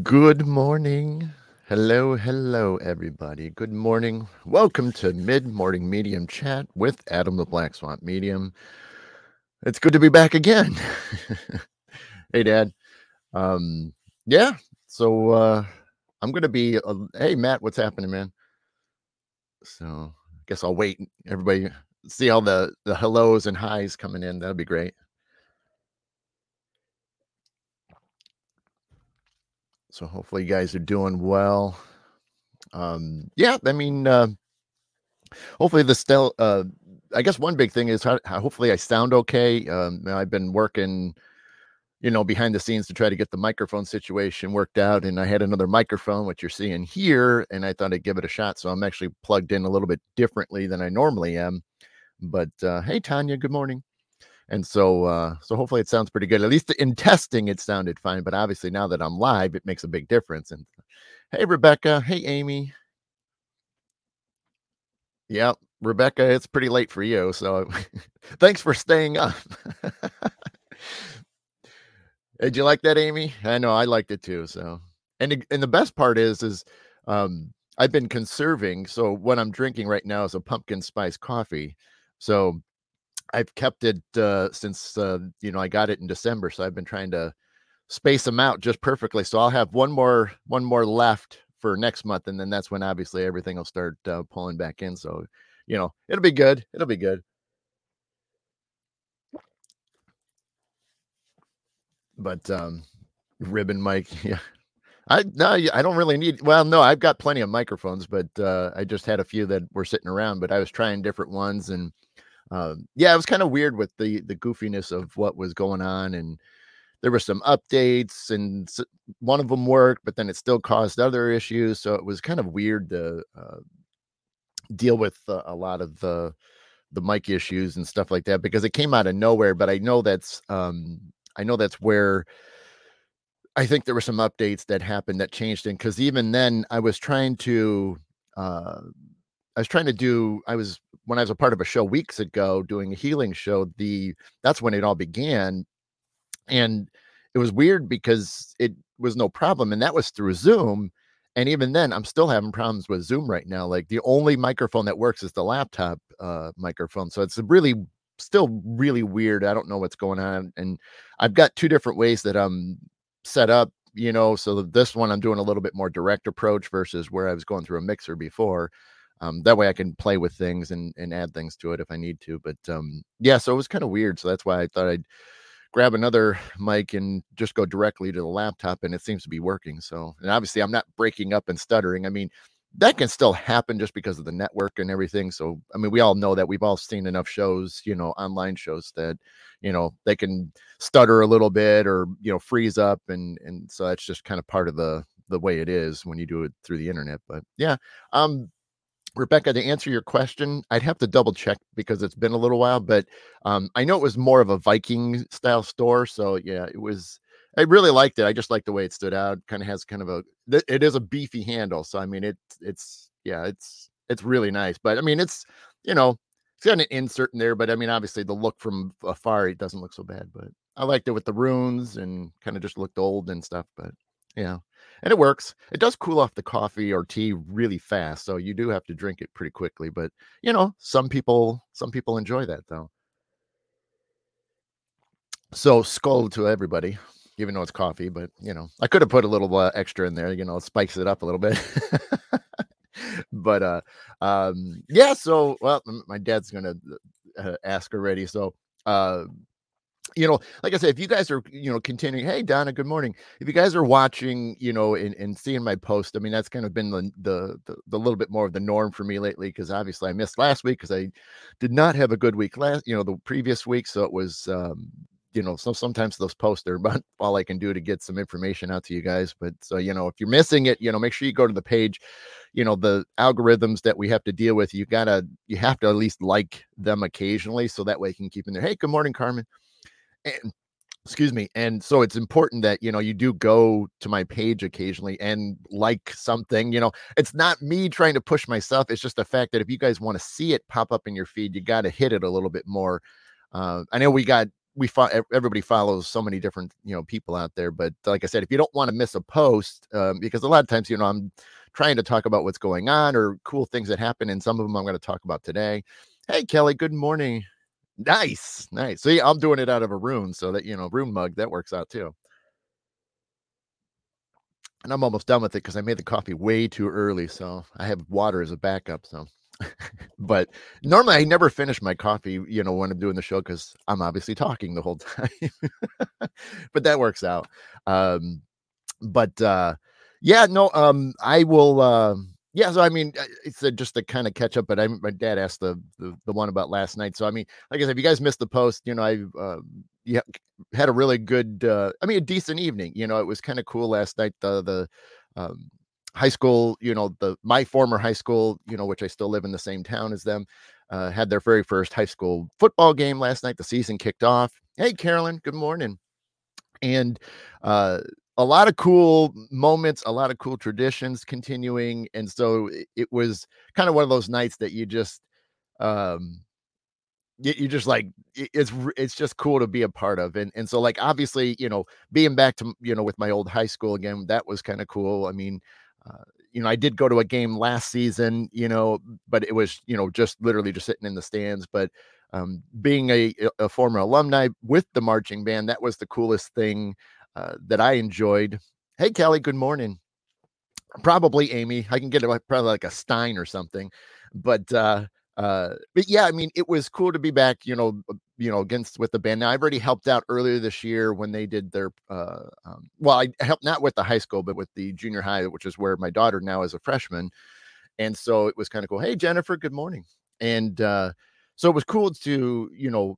Good morning. Hello, hello, everybody. Good morning. Welcome to Mid Morning Medium Chat with Adam the Black Swamp Medium. It's good to be back again. hey, Dad. Um, yeah. So uh, I'm gonna be. Uh, hey, Matt. What's happening, man? So I guess I'll wait. Everybody see all the the hellos and highs coming in. That'd be great. So hopefully you guys are doing well. Um, yeah, I mean, uh, hopefully the still. Uh, I guess one big thing is how, how hopefully I sound okay. Um, I've been working, you know, behind the scenes to try to get the microphone situation worked out, and I had another microphone, which you're seeing here, and I thought I'd give it a shot. So I'm actually plugged in a little bit differently than I normally am. But uh, hey, Tanya, good morning and so uh so hopefully it sounds pretty good. At least in testing it sounded fine but obviously now that i'm live it makes a big difference. And hey rebecca. Hey amy. Yeah rebecca it's pretty late for you so thanks for staying up. Did you like that amy? I know i liked it too so. And and the best part is is um i've been conserving so what i'm drinking right now is a pumpkin spice coffee. So I've kept it uh, since uh, you know I got it in December, so I've been trying to space them out just perfectly. So I'll have one more one more left for next month, and then that's when obviously everything will start uh, pulling back in. So you know it'll be good. It'll be good. But um, ribbon mic, yeah. I no, I don't really need. Well, no, I've got plenty of microphones, but uh, I just had a few that were sitting around. But I was trying different ones, and um, yeah, it was kind of weird with the the goofiness of what was going on, and there were some updates, and one of them worked, but then it still caused other issues. So it was kind of weird to uh, deal with uh, a lot of the the mic issues and stuff like that because it came out of nowhere. But I know that's um, I know that's where. I think there were some updates that happened that changed it because even then I was trying to uh, I was trying to do I was when I was a part of a show weeks ago doing a healing show, the that's when it all began. And it was weird because it was no problem. And that was through Zoom. And even then, I'm still having problems with Zoom right now. Like the only microphone that works is the laptop uh, microphone. So it's really still really weird. I don't know what's going on. And I've got two different ways that I'm set up, you know. So this one I'm doing a little bit more direct approach versus where I was going through a mixer before um, that way I can play with things and, and add things to it if I need to. But um, yeah, so it was kind of weird. So that's why I thought I'd grab another mic and just go directly to the laptop, and it seems to be working. So, and obviously, I'm not breaking up and stuttering. I mean, that can still happen just because of the network and everything. So, I mean, we all know that we've all seen enough shows, you know, online shows that, you know, they can stutter a little bit or, you know, freeze up. And, and so that's just kind of part of the, the way it is when you do it through the internet. But yeah, um, Rebecca, to answer your question, I'd have to double check because it's been a little while, but um, I know it was more of a Viking style store. So yeah, it was. I really liked it. I just like the way it stood out. Kind of has kind of a. It is a beefy handle, so I mean it. It's yeah, it's it's really nice. But I mean it's you know it's got an insert in there, but I mean obviously the look from afar it doesn't look so bad. But I liked it with the runes and kind of just looked old and stuff. But yeah and it works. It does cool off the coffee or tea really fast, so you do have to drink it pretty quickly. But you know, some people some people enjoy that though. So skull to everybody, even though it's coffee. But you know, I could have put a little uh, extra in there. You know, spikes it up a little bit. but uh, um, yeah. So well, my dad's gonna uh, ask already. So uh you know, like I said, if you guys are, you know, continuing, hey Donna, good morning. If you guys are watching, you know, and, and seeing my post, I mean, that's kind of been the the the, the little bit more of the norm for me lately because obviously I missed last week because I did not have a good week last, you know, the previous week. So it was um, you know, so sometimes those posts are about all I can do to get some information out to you guys. But so, you know, if you're missing it, you know, make sure you go to the page. You know, the algorithms that we have to deal with, you gotta, you have to at least like them occasionally so that way you can keep in there. Hey, good morning, Carmen and excuse me and so it's important that you know you do go to my page occasionally and like something you know it's not me trying to push myself it's just the fact that if you guys want to see it pop up in your feed you got to hit it a little bit more uh, i know we got we fo- everybody follows so many different you know people out there but like i said if you don't want to miss a post um, because a lot of times you know i'm trying to talk about what's going on or cool things that happen and some of them i'm going to talk about today. Hey kelly good morning nice nice see i'm doing it out of a room so that you know room mug that works out too and i'm almost done with it because i made the coffee way too early so i have water as a backup so but normally I never finish my coffee, you know, when I'm doing the show because I'm obviously talking the whole time. but that works out. Um, but uh, yeah, no, um, I will. Uh, yeah, so I mean, uh, it's a, just to kind of catch up. But I, my dad asked the, the, the one about last night. So I mean, like I said, if you guys missed the post, you know, I uh, yeah had a really good, uh, I mean, a decent evening. You know, it was kind of cool last night. The the um, high school, you know, the my former high school, you know, which I still live in the same town as them, uh, had their very first high school football game last night. The season kicked off. Hey, Carolyn, good morning. And uh, a lot of cool moments, a lot of cool traditions continuing. And so it, it was kind of one of those nights that you just, um, you, just like it's it's just cool to be a part of and and so like obviously you know being back to you know with my old high school again that was kind of cool i mean uh, you know, I did go to a game last season, you know, but it was, you know, just literally just sitting in the stands. But um, being a, a former alumni with the marching band, that was the coolest thing uh, that I enjoyed. Hey, Kelly, good morning. Probably Amy. I can get a, probably like a Stein or something. But uh, uh, but yeah, I mean, it was cool to be back, you know, you know, against with the band. Now I've already helped out earlier this year when they did their, uh, um, well, I helped not with the high school, but with the junior high, which is where my daughter now is a freshman. And so it was kind of cool. Hey, Jennifer, good morning. And uh, so it was cool to, you know,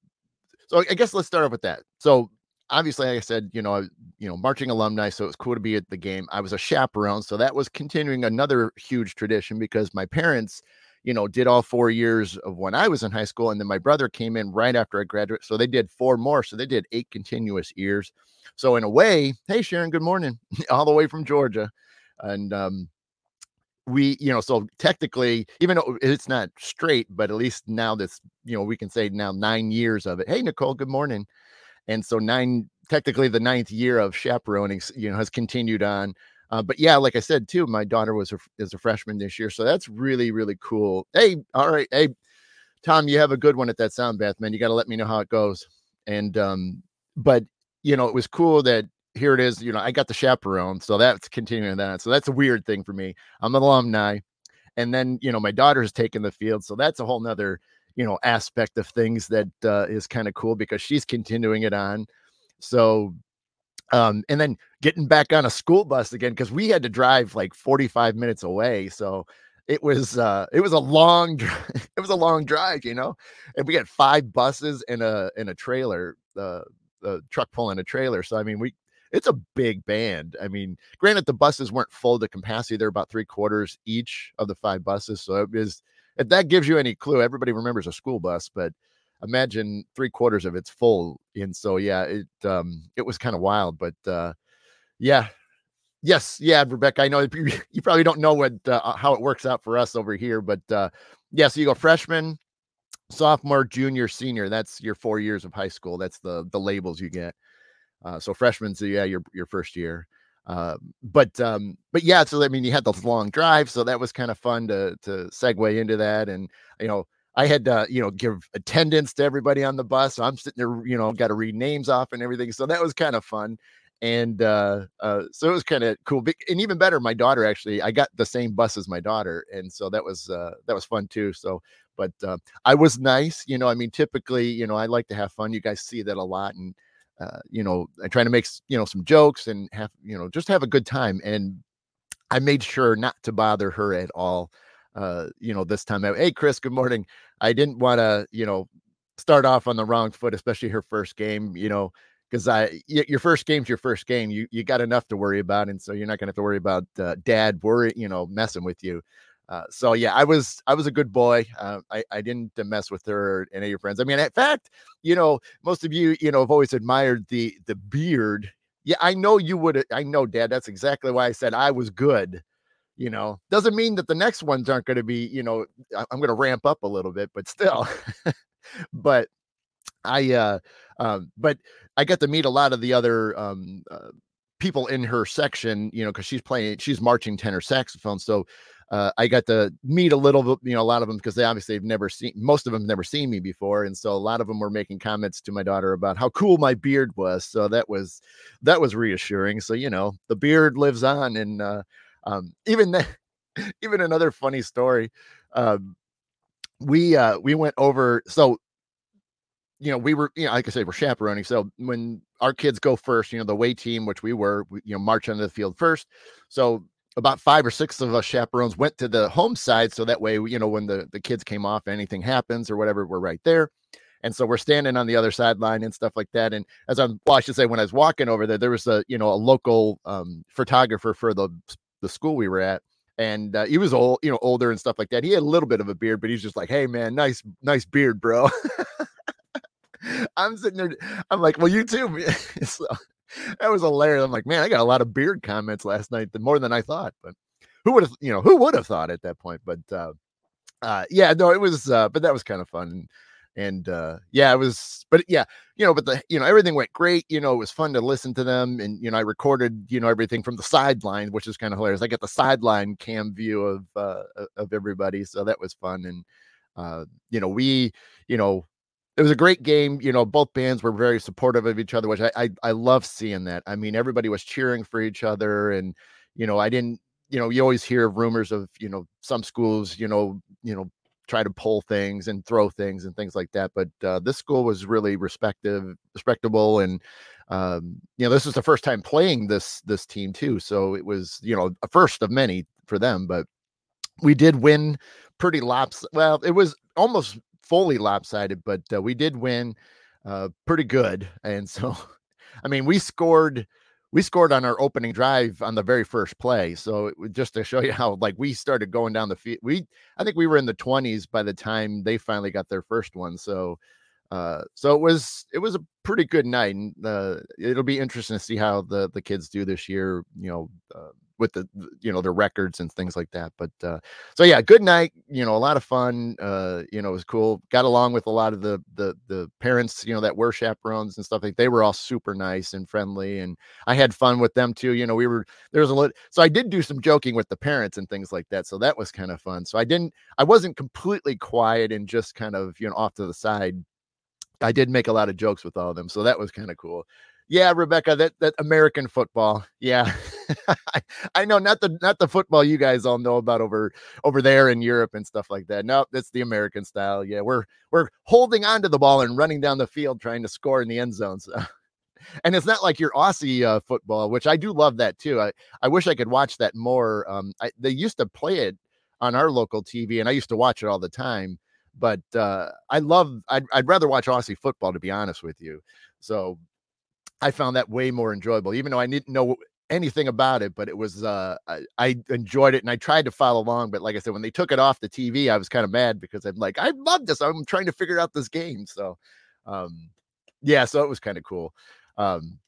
so I guess let's start off with that. So obviously, like I said, you know, you know, marching alumni, so it was cool to be at the game. I was a chaperone, so that was continuing another huge tradition because my parents you know, did all four years of when I was in high school. And then my brother came in right after I graduated. So they did four more. So they did eight continuous years. So in a way, hey, Sharon, good morning, all the way from Georgia. And, um, we, you know, so technically, even though it's not straight, but at least now that's, you know, we can say now nine years of it. Hey, Nicole, good morning. And so nine, technically the ninth year of chaperoning, you know, has continued on uh, but yeah, like I said too, my daughter was a, is a freshman this year, so that's really really cool. Hey, all right, hey, Tom, you have a good one at that sound bath, man. You got to let me know how it goes. And um, but you know, it was cool that here it is. You know, I got the chaperone, so that's continuing that. So that's a weird thing for me. I'm an alumni, and then you know, my daughter's taking the field, so that's a whole nother you know aspect of things that uh, is kind of cool because she's continuing it on. So um, and then getting back on a school bus again because we had to drive like 45 minutes away. So it was uh it was a long it was a long drive, you know. And we had five buses and a in a trailer, uh the truck pulling a trailer. So I mean we it's a big band. I mean, granted the buses weren't full to capacity, they're about three quarters each of the five buses. So it is if that gives you any clue, everybody remembers a school bus, but imagine three quarters of it's full. And so, yeah, it, um, it was kind of wild, but, uh, yeah, yes, yeah, Rebecca, I know you, probably don't know what, uh, how it works out for us over here, but, uh, yeah, so you go freshman, sophomore, junior, senior. That's your four years of high school. That's the, the labels you get. Uh, so freshman, so yeah, your, your first year. Uh, but um, but yeah, so I mean, you had those long drives, so that was kind of fun to to segue into that, and you know, I had to, you know, give attendance to everybody on the bus. So I'm sitting there, you know, got to read names off and everything. So that was kind of fun. And uh, uh, so it was kind of cool. And even better, my daughter actually, I got the same bus as my daughter, and so that was uh, that was fun too. So, but uh, I was nice, you know. I mean, typically, you know, I like to have fun. You guys see that a lot, and uh, you know, I try to make you know some jokes and have you know just have a good time. And I made sure not to bother her at all uh, you know, this time Hey, Chris, good morning. I didn't want to, you know, start off on the wrong foot, especially her first game, you know, because I your first game's your first game. You you got enough to worry about, and so you're not gonna have to worry about uh, dad worry, you know, messing with you. Uh, so yeah, I was I was a good boy. Uh, I I didn't mess with her or any of your friends. I mean, in fact, you know, most of you you know have always admired the the beard. Yeah, I know you would. I know, Dad. That's exactly why I said I was good you know doesn't mean that the next ones aren't going to be you know i'm going to ramp up a little bit but still but I uh, um, but I got to meet a lot of the other um, uh, people in her section, you know, because she's playing, she's marching tenor saxophone. So uh, I got to meet a little you know, a lot of them because they obviously have never seen, most of them never seen me before, and so a lot of them were making comments to my daughter about how cool my beard was. So that was that was reassuring. So you know, the beard lives on, and uh, um, even that, even another funny story. Um, we uh, we went over so you know, we were, you know, like I said, we're chaperoning. So when our kids go first, you know, the way team, which we were, we, you know, march onto the field first. So about five or six of us chaperones went to the home side. So that way, you know, when the, the kids came off, anything happens or whatever, we're right there. And so we're standing on the other sideline and stuff like that. And as I'm, well, I should say, when I was walking over there, there was a, you know, a local um, photographer for the, the school we were at and uh, he was old, you know, older and stuff like that. He had a little bit of a beard, but he's just like, "Hey, man, nice, nice beard, bro." I'm sitting there, I'm like, well, you too. so that was hilarious. I'm like, man, I got a lot of beard comments last night, more than I thought. But who would have, you know, who would have thought at that point? But uh, uh, yeah, no, it was, uh, but that was kind of fun. And uh, yeah, it was, but yeah, you know, but the, you know, everything went great. You know, it was fun to listen to them. And, you know, I recorded, you know, everything from the sideline, which is kind of hilarious. I got the sideline cam view of, uh, of everybody. So that was fun. And, uh, you know, we, you know, it was a great game. You know, both bands were very supportive of each other, which I, I I love seeing that. I mean, everybody was cheering for each other, and you know, I didn't. You know, you always hear rumors of you know some schools, you know, you know, try to pull things and throw things and things like that. But uh, this school was really respective, respectable, and um, you know, this was the first time playing this this team too. So it was you know a first of many for them. But we did win pretty lops. Well, it was almost fully lopsided, but uh, we did win uh, pretty good. And so, I mean, we scored we scored on our opening drive on the very first play. So just to show you how like we started going down the field, we I think we were in the 20s by the time they finally got their first one. So uh so it was it was a pretty good night and uh it'll be interesting to see how the the kids do this year, you know, uh, with the you know the records and things like that but uh so yeah good night you know a lot of fun uh you know it was cool got along with a lot of the the the parents you know that were chaperones and stuff like they were all super nice and friendly and i had fun with them too you know we were there was a little so i did do some joking with the parents and things like that so that was kind of fun so i didn't i wasn't completely quiet and just kind of you know off to the side I did make a lot of jokes with all of them, so that was kind of cool yeah, Rebecca, that that American football. Yeah. I, I know not the not the football you guys all know about over over there in Europe and stuff like that. No, that's the American style. Yeah, we're we're holding on to the ball and running down the field trying to score in the end zone. So and it's not like your Aussie uh, football, which I do love that too. I, I wish I could watch that more. Um, I, they used to play it on our local TV, and I used to watch it all the time. But uh, I love. I'd, I'd rather watch Aussie football, to be honest with you. So I found that way more enjoyable, even though I didn't know anything about it, but it was uh I, I, enjoyed it and I tried to follow along. But like I said, when they took it off the TV, I was kind of mad because I'm like, I love this. I'm trying to figure out this game. So um yeah, so it was kind of cool. Um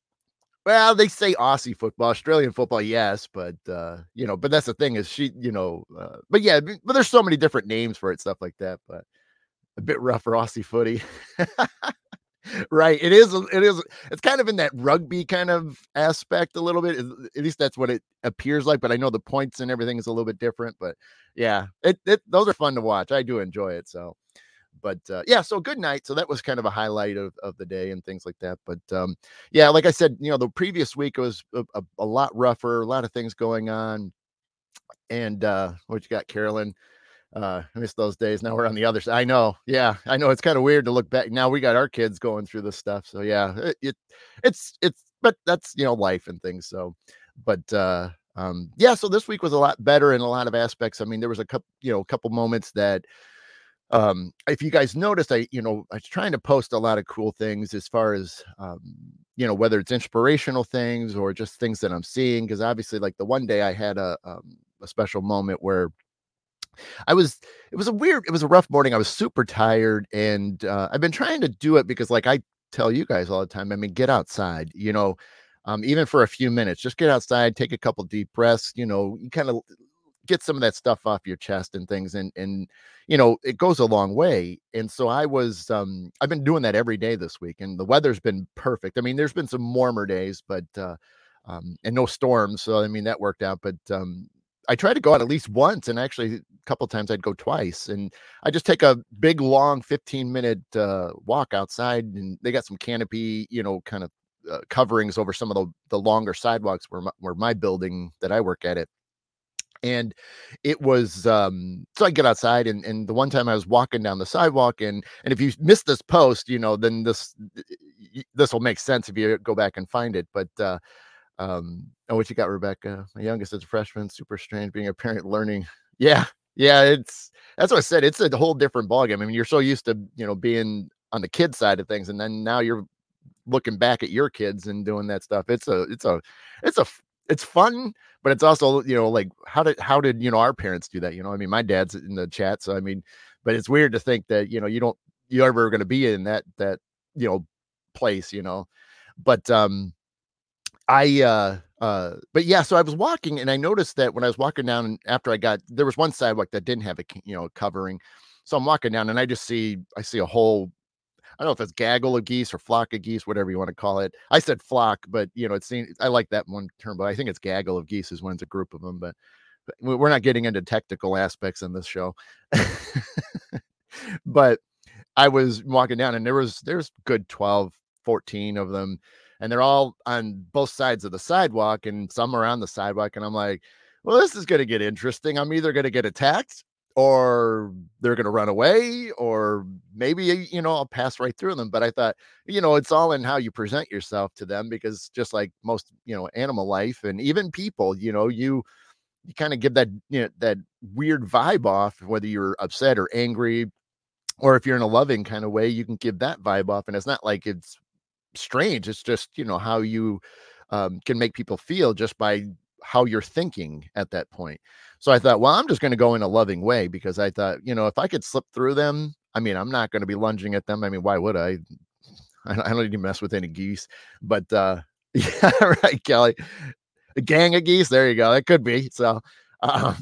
well, they say Aussie football, Australian football, yes, but uh, you know, but that's the thing is she, you know, uh, but yeah, but there's so many different names for it, stuff like that. But a bit rough for Aussie footy. right it is it is it's kind of in that rugby kind of aspect a little bit at least that's what it appears like but i know the points and everything is a little bit different but yeah it, it those are fun to watch i do enjoy it so but uh, yeah so good night so that was kind of a highlight of, of the day and things like that but um yeah like i said you know the previous week was a, a, a lot rougher a lot of things going on and uh what you got carolyn uh I miss those days. Now we're on the other side. I know. Yeah, I know it's kind of weird to look back. Now we got our kids going through this stuff. So yeah, it, it it's it's but that's you know life and things. So but uh um yeah, so this week was a lot better in a lot of aspects. I mean, there was a couple, you know, a couple moments that um if you guys noticed i you know i was trying to post a lot of cool things as far as um you know whether it's inspirational things or just things that i'm seeing because obviously like the one day i had a um, a special moment where I was it was a weird it was a rough morning. I was super tired and uh, I've been trying to do it because like I tell you guys all the time, I mean get outside, you know, um, even for a few minutes, just get outside, take a couple deep breaths, you know, you kind of get some of that stuff off your chest and things and and you know it goes a long way and so i was um i've been doing that every day this week and the weather's been perfect i mean there's been some warmer days but uh um and no storms so i mean that worked out but um I try to go out at least once, and actually a couple times I'd go twice. And I just take a big, long, 15 minute uh, walk outside, and they got some canopy, you know, kind of uh, coverings over some of the the longer sidewalks where my, where my building that I work at it. And it was um so I get outside and and the one time I was walking down the sidewalk and and if you miss this post, you know, then this this will make sense if you go back and find it. But uh um, oh, what you got, Rebecca? My youngest is a freshman, super strange being a parent learning. Yeah, yeah, it's that's what I said. It's a whole different ballgame. I mean, you're so used to you know being on the kid side of things, and then now you're looking back at your kids and doing that stuff. It's a, it's a, it's a, it's fun, but it's also you know like how did how did you know our parents do that? You know, I mean, my dad's in the chat, so I mean, but it's weird to think that you know you don't you're ever going to be in that that you know place, you know, but um I uh uh but yeah, so I was walking and I noticed that when I was walking down after I got there was one sidewalk that didn't have a you know covering. So I'm walking down and I just see I see a whole I don't know if it's gaggle of geese or flock of geese, whatever you want to call it. I said flock, but you know, it's I like that one term, but I think it's gaggle of geese is when it's a group of them, but, but we're not getting into technical aspects in this show. but I was walking down and there was there's good 12, 14 of them and they're all on both sides of the sidewalk and some are on the sidewalk and i'm like well this is going to get interesting. I'm either going to get attacked or they're going to run away or maybe you know i'll pass right through them. But i thought you know it's all in how you present yourself to them because just like most you know animal life and even people you know you you kind of give that you know that weird vibe off whether you're upset or angry or if you're in a loving kind of way you can give that vibe off and it's not like it's strange. It's just, you know, how you um, can make people feel just by how you're thinking at that point. So I thought, well, I'm just going to go in a loving way because I thought, you know, if I could slip through them, I mean, I'm not going to be lunging at them. I mean, why would I? I don't need to mess with any geese, but uh, yeah, right, Kelly. A gang of geese. There you go. That could be. So, um,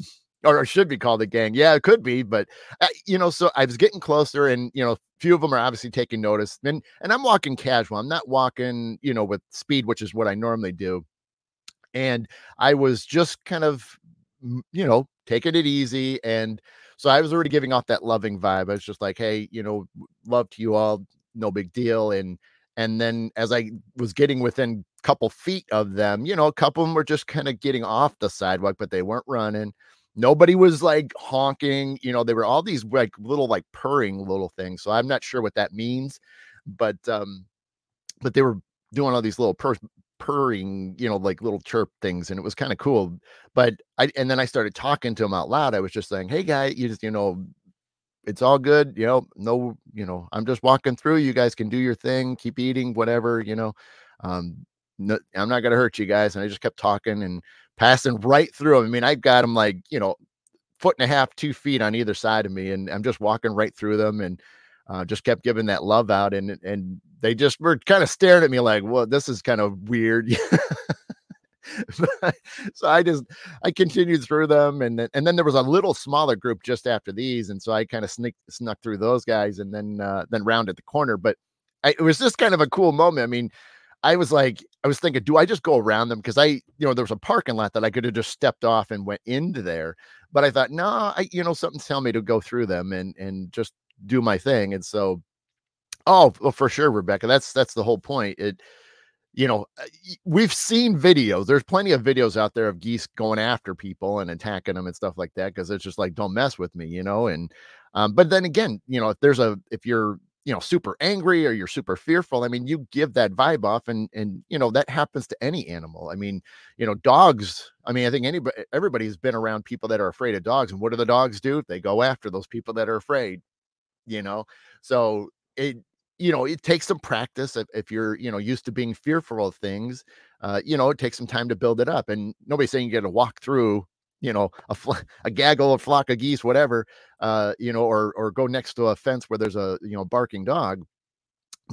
or should be called a gang. Yeah, it could be, but uh, you know, so I was getting closer, and you know, a few of them are obviously taking notice. And and I'm walking casual. I'm not walking, you know, with speed, which is what I normally do. And I was just kind of, you know, taking it easy, and so I was already giving off that loving vibe. I was just like, hey, you know, love to you all, no big deal, and and then as I was getting within a couple feet of them, you know, a couple of them were just kind of getting off the sidewalk, but they weren't running nobody was like honking you know they were all these like little like purring little things so i'm not sure what that means but um but they were doing all these little purr, purring you know like little chirp things and it was kind of cool but i and then i started talking to them out loud i was just saying hey guy you just you know it's all good you know no you know i'm just walking through you guys can do your thing keep eating whatever you know um no, i'm not gonna hurt you guys and i just kept talking and passing right through them. I mean, I've got them like, you know, foot and a half, two feet on either side of me, and I'm just walking right through them and uh, just kept giving that love out. And and they just were kind of staring at me like, well, this is kind of weird. so I just I continued through them, and then, and then there was a little smaller group just after these, and so I kind of sneak snuck through those guys, and then uh, then rounded the corner. But I, it was just kind of a cool moment. I mean, I was like, I was thinking, do I just go around them? Because I, you know, there was a parking lot that I could have just stepped off and went into there. But I thought, no, I, you know, something's telling me to go through them and and just do my thing. And so, oh, well, for sure, Rebecca, that's that's the whole point. It, you know, uh, we've seen videos. There's plenty of videos out there of geese going after people and attacking them and stuff like that because it's just like, don't mess with me, you know. And um, but then again, you know, if there's a if you're you know super angry or you're super fearful i mean you give that vibe off and and you know that happens to any animal. I mean you know dogs i mean i think anybody everybody's been around people that are afraid of dogs and what do the dogs do? They go after those people that are afraid you know? So it you know it takes some practice if, if you're you know used to being fearful of things uh you know it takes some time to build it up and nobody's saying you got to walk through you know a, fl- a gaggle a flock of geese whatever uh you know or or go next to a fence where there's a you know barking dog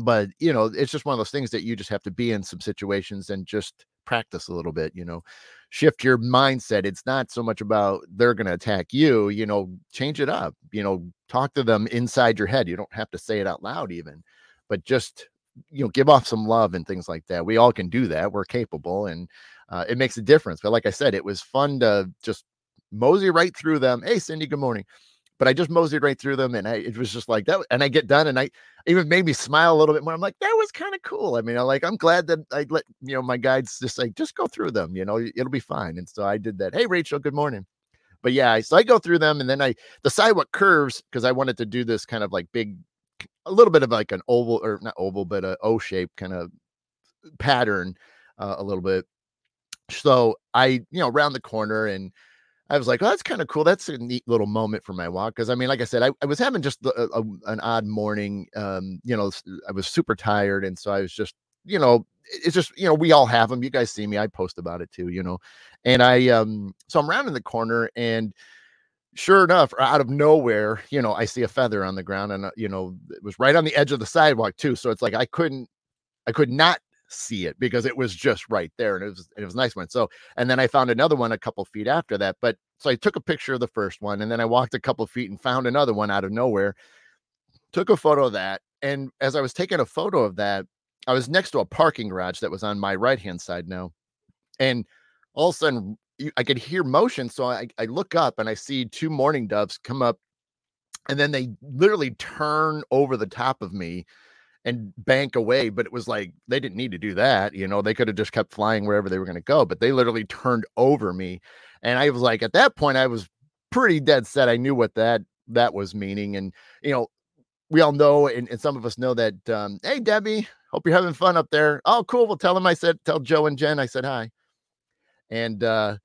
but you know it's just one of those things that you just have to be in some situations and just practice a little bit, you know, shift your mindset. It's not so much about they're going to attack you, you know, change it up, you know, talk to them inside your head. You don't have to say it out loud, even, but just, you know, give off some love and things like that. We all can do that. We're capable and uh, it makes a difference. But like I said, it was fun to just mosey right through them. Hey, Cindy, good morning but I just moseyed right through them, and I it was just like that. And I get done, and I even made me smile a little bit more. I'm like, that was kind of cool. I mean, I like I'm glad that I let you know my guides just like just go through them. You know, it'll be fine. And so I did that. Hey, Rachel, good morning. But yeah, so I go through them, and then I decide what curves because I wanted to do this kind of like big, a little bit of like an oval or not oval, but a O shape kind of pattern uh, a little bit. So I, you know, round the corner and I was like, oh, that's kind of cool. That's a neat little moment for my walk. Cause I mean, like I said, I, I was having just a, a, an odd morning. Um, you know, I was super tired. And so I was just, you know, it's just, you know, we all have them. You guys see me. I post about it too, you know. And I, um, so I'm rounding the corner and sure enough, out of nowhere, you know, I see a feather on the ground and, uh, you know, it was right on the edge of the sidewalk too. So it's like I couldn't, I could not see it because it was just right there and it was it was a nice one. So and then I found another one a couple feet after that. But so I took a picture of the first one and then I walked a couple feet and found another one out of nowhere. Took a photo of that. And as I was taking a photo of that, I was next to a parking garage that was on my right hand side now. And all of a sudden I could hear motion. So I, I look up and I see two mourning doves come up and then they literally turn over the top of me and bank away. But it was like they didn't need to do that. You know, they could have just kept flying wherever they were going to go, but they literally turned over me. And I was like, at that point, I was pretty dead set. I knew what that that was meaning. And you know, we all know, and, and some of us know that. Um, hey, Debbie, hope you're having fun up there. Oh, cool. Well, tell them I said, tell Joe and Jen I said hi. And uh,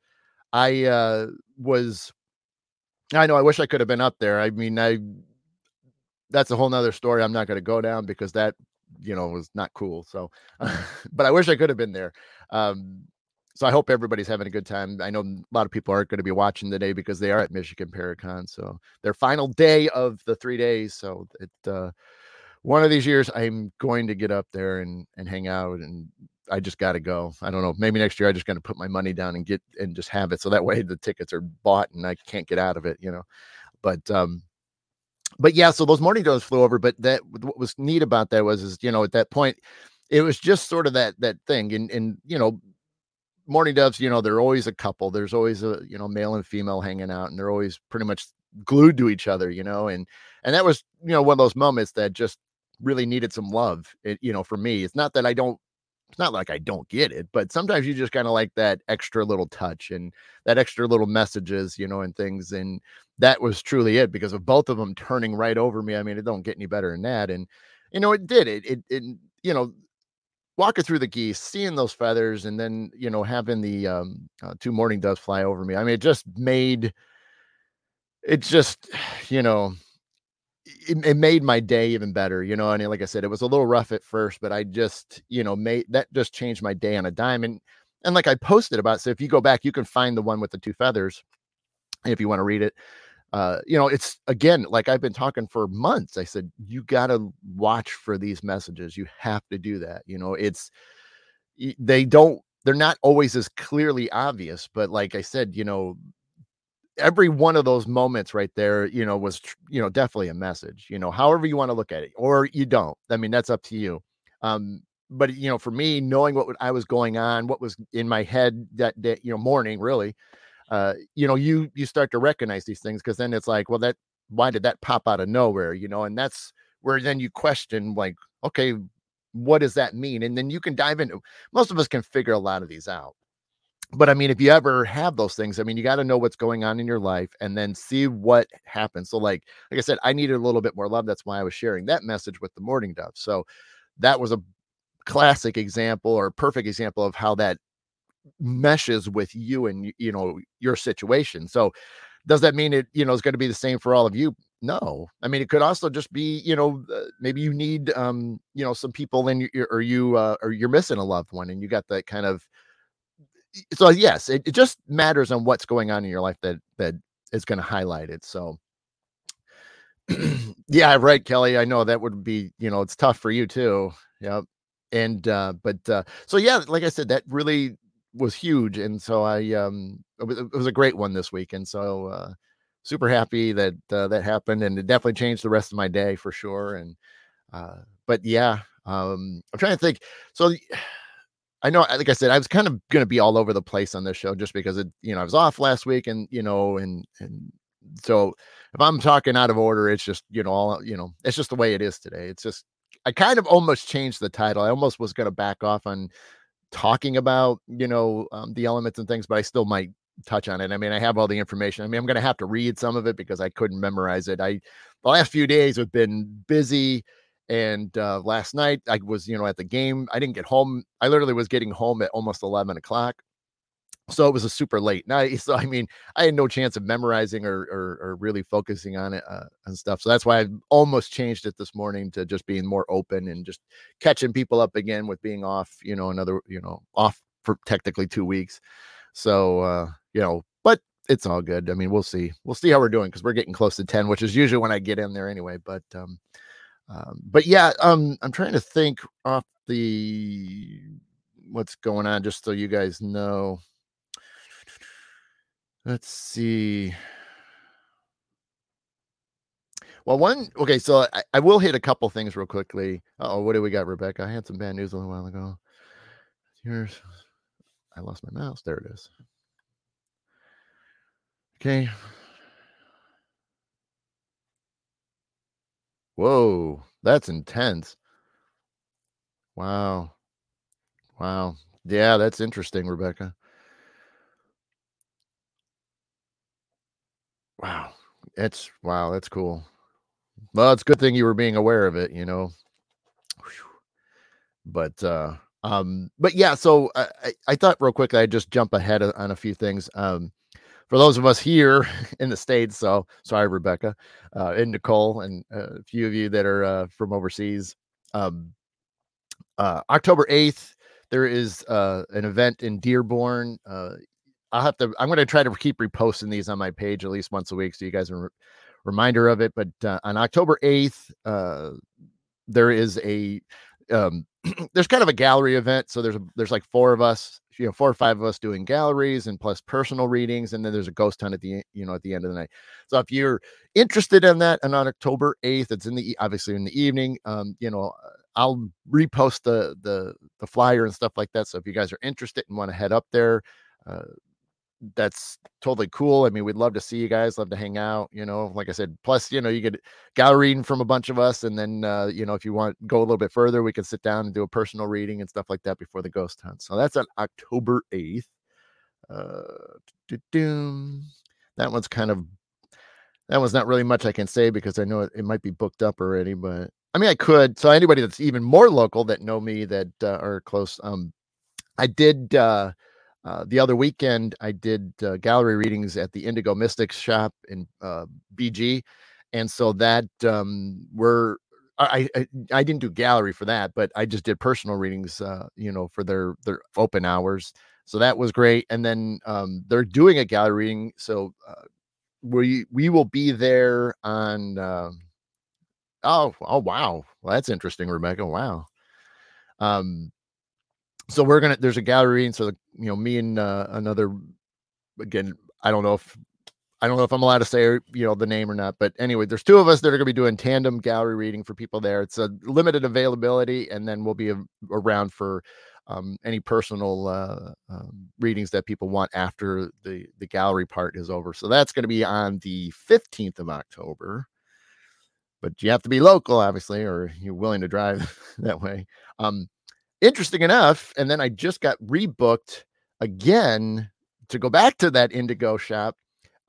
I uh, was, I know, I wish I could have been up there. I mean, I that's a whole nother story I'm not going to go down because that you know was not cool. So, but I wish I could have been there. Um, so I hope everybody's having a good time. I know a lot of people aren't going to be watching today because they are at Michigan Paracon. So their final day of the three days. So it uh, one of these years I'm going to get up there and and hang out and I just got to go. I don't know. Maybe next year I just going to put my money down and get and just have it. So that way the tickets are bought and I can't get out of it, you know. But um but yeah, so those mourning doves flew over. But that what was neat about that was is you know at that point it was just sort of that that thing and and you know mourning doves you know they're always a couple there's always a you know male and female hanging out and they're always pretty much glued to each other you know and and that was you know one of those moments that just really needed some love you know for me it's not that i don't it's not like I don't get it, but sometimes you just kind of like that extra little touch and that extra little messages, you know, and things. And that was truly it because of both of them turning right over me. I mean, it don't get any better than that. And, you know, it did it, it, it you know, walking through the geese, seeing those feathers, and then, you know, having the um, uh, two mourning doves fly over me. I mean, it just made it just, you know, it, it, made my day even better, you know. And like I said, it was a little rough at first, but I just, you know, made that just changed my day on a dime. And and like I posted about, so if you go back, you can find the one with the two feathers if you want to read it. Uh, you know, it's again like I've been talking for months. I said you got to watch for these messages. You have to do that. You know, it's they don't they're not always as clearly obvious, but like I said, you know, every one of those moments right there, you know, was, you know, definitely a message, you know, however you want to look at it, or you don't. I mean, that's up to you. Um, but you know, for me, knowing what I was going on, what was in my head that day, you know, morning, really, uh, you know, you you start to recognize these things because then it's like, well, that why did that pop out of nowhere, you know, and that's where then you question, like, okay, what does that mean? And then you can dive into. Most of us can figure a lot of these out but I mean, if you ever have those things, I mean, you got to know what's going on in your life and then see what happens. So, like, like I said, I needed a little bit more love. That's why I was sharing that message with the mourning dove. So, that was a classic example or perfect example of how that meshes with you and you know your situation. So, does that mean it you know is going to be the same for all of you? No, I mean, it could also just be you know uh, maybe you need um you know some people in your or you uh, or you're missing a loved one and you got that kind of so yes, it, it just matters on what's going on in your life that that is going to highlight it. So yeah, right, Kelly. I know that would be, you know, it's tough for you too. Yeah. And uh, but uh, so yeah, like I said, that really was huge, and so I um it was, it was a great one this week, and so uh, super happy that uh, that happened, and it definitely changed the rest of my day for sure. And uh, but yeah, um, I'm trying to think. So I know, like I said, I was kind of going to be all over the place on this show just because it, you know, I was off last week, and you know, and and so if I'm talking out of order, it's just you know, all you know, it's just the way it is today. It's just I kind of almost changed the title. I almost was going to back off on talking about you know um, the elements and things, but I still might touch on it. I mean, I have all the information. I mean, I'm going to have to read some of it because I couldn't memorize it. I the last few days have been busy and uh, last night I was, you know, at the game. I didn't get home. I literally was getting home at almost 11 o'clock. So it was a super late night. So I mean, I had no chance of memorizing or or, or really focusing on it uh, and stuff. So that's why I almost changed it this morning to just being more open and just catching people up again with being off. You know, another you know off for technically two weeks. So uh, you know, but it's all good. I mean, we'll see. We'll see how we're doing because we're getting close to 10, which is usually when I get in there anyway. But um, um, but yeah, um, I'm trying to think off the what's going on, just so you guys know. Let's see. Well, one okay, so I, I will hit a couple things real quickly. Oh, what do we got, Rebecca? I had some bad news a little while ago. Here's I lost my mouse. There it is. Okay, Whoa, that's intense. Wow. Wow. Yeah, that's interesting, Rebecca. Wow. It's wow, that's cool. Well, it's a good thing you were being aware of it, you know. But uh um but yeah, so I I, I thought real quick I'd just jump ahead on a few things. Um for those of us here in the states so sorry rebecca uh, and nicole and a few of you that are uh, from overseas um, uh, october 8th there is uh, an event in dearborn uh, i'll have to i'm going to try to keep reposting these on my page at least once a week so you guys are reminder of it but uh, on october 8th there is a um, there's kind of a gallery event so there's a, there's like four of us you know four or five of us doing galleries and plus personal readings and then there's a ghost hunt at the you know at the end of the night. So if you're interested in that and on october 8th it's in the obviously in the evening um you know uh, i'll repost the the the flyer and stuff like that. So if you guys are interested and want to head up there uh, that's totally cool. I mean, we'd love to see you guys, love to hang out, you know, like I said, plus, you know, you get gallery reading from a bunch of us. And then, uh, you know, if you want go a little bit further, we can sit down and do a personal reading and stuff like that before the ghost hunt. So that's on October 8th. Uh, that one's kind of, that one's not really much I can say because I know it, it might be booked up already, but I mean, I could. So anybody that's even more local that know me that uh, are close, um, I did, uh, uh, the other weekend, I did uh, gallery readings at the Indigo Mystics shop in uh, BG, and so that um, were I, I, I didn't do gallery for that, but I just did personal readings, uh, you know, for their their open hours. So that was great. And then um, they're doing a gallery reading, so uh, we we will be there on. Oh oh wow, well, that's interesting, Rebecca. Wow. Um, so we're gonna there's a gallery and so the, you know me and uh, another again i don't know if i don't know if i'm allowed to say you know the name or not but anyway there's two of us that are going to be doing tandem gallery reading for people there. It's a limited availability and then we'll be a, around for um, any personal uh, um, readings that people want after the the gallery part is over. So that's going to be on the 15th of october. But you have to be local obviously or you're willing to drive that way. Um, interesting enough, and then I just got rebooked again to go back to that Indigo shop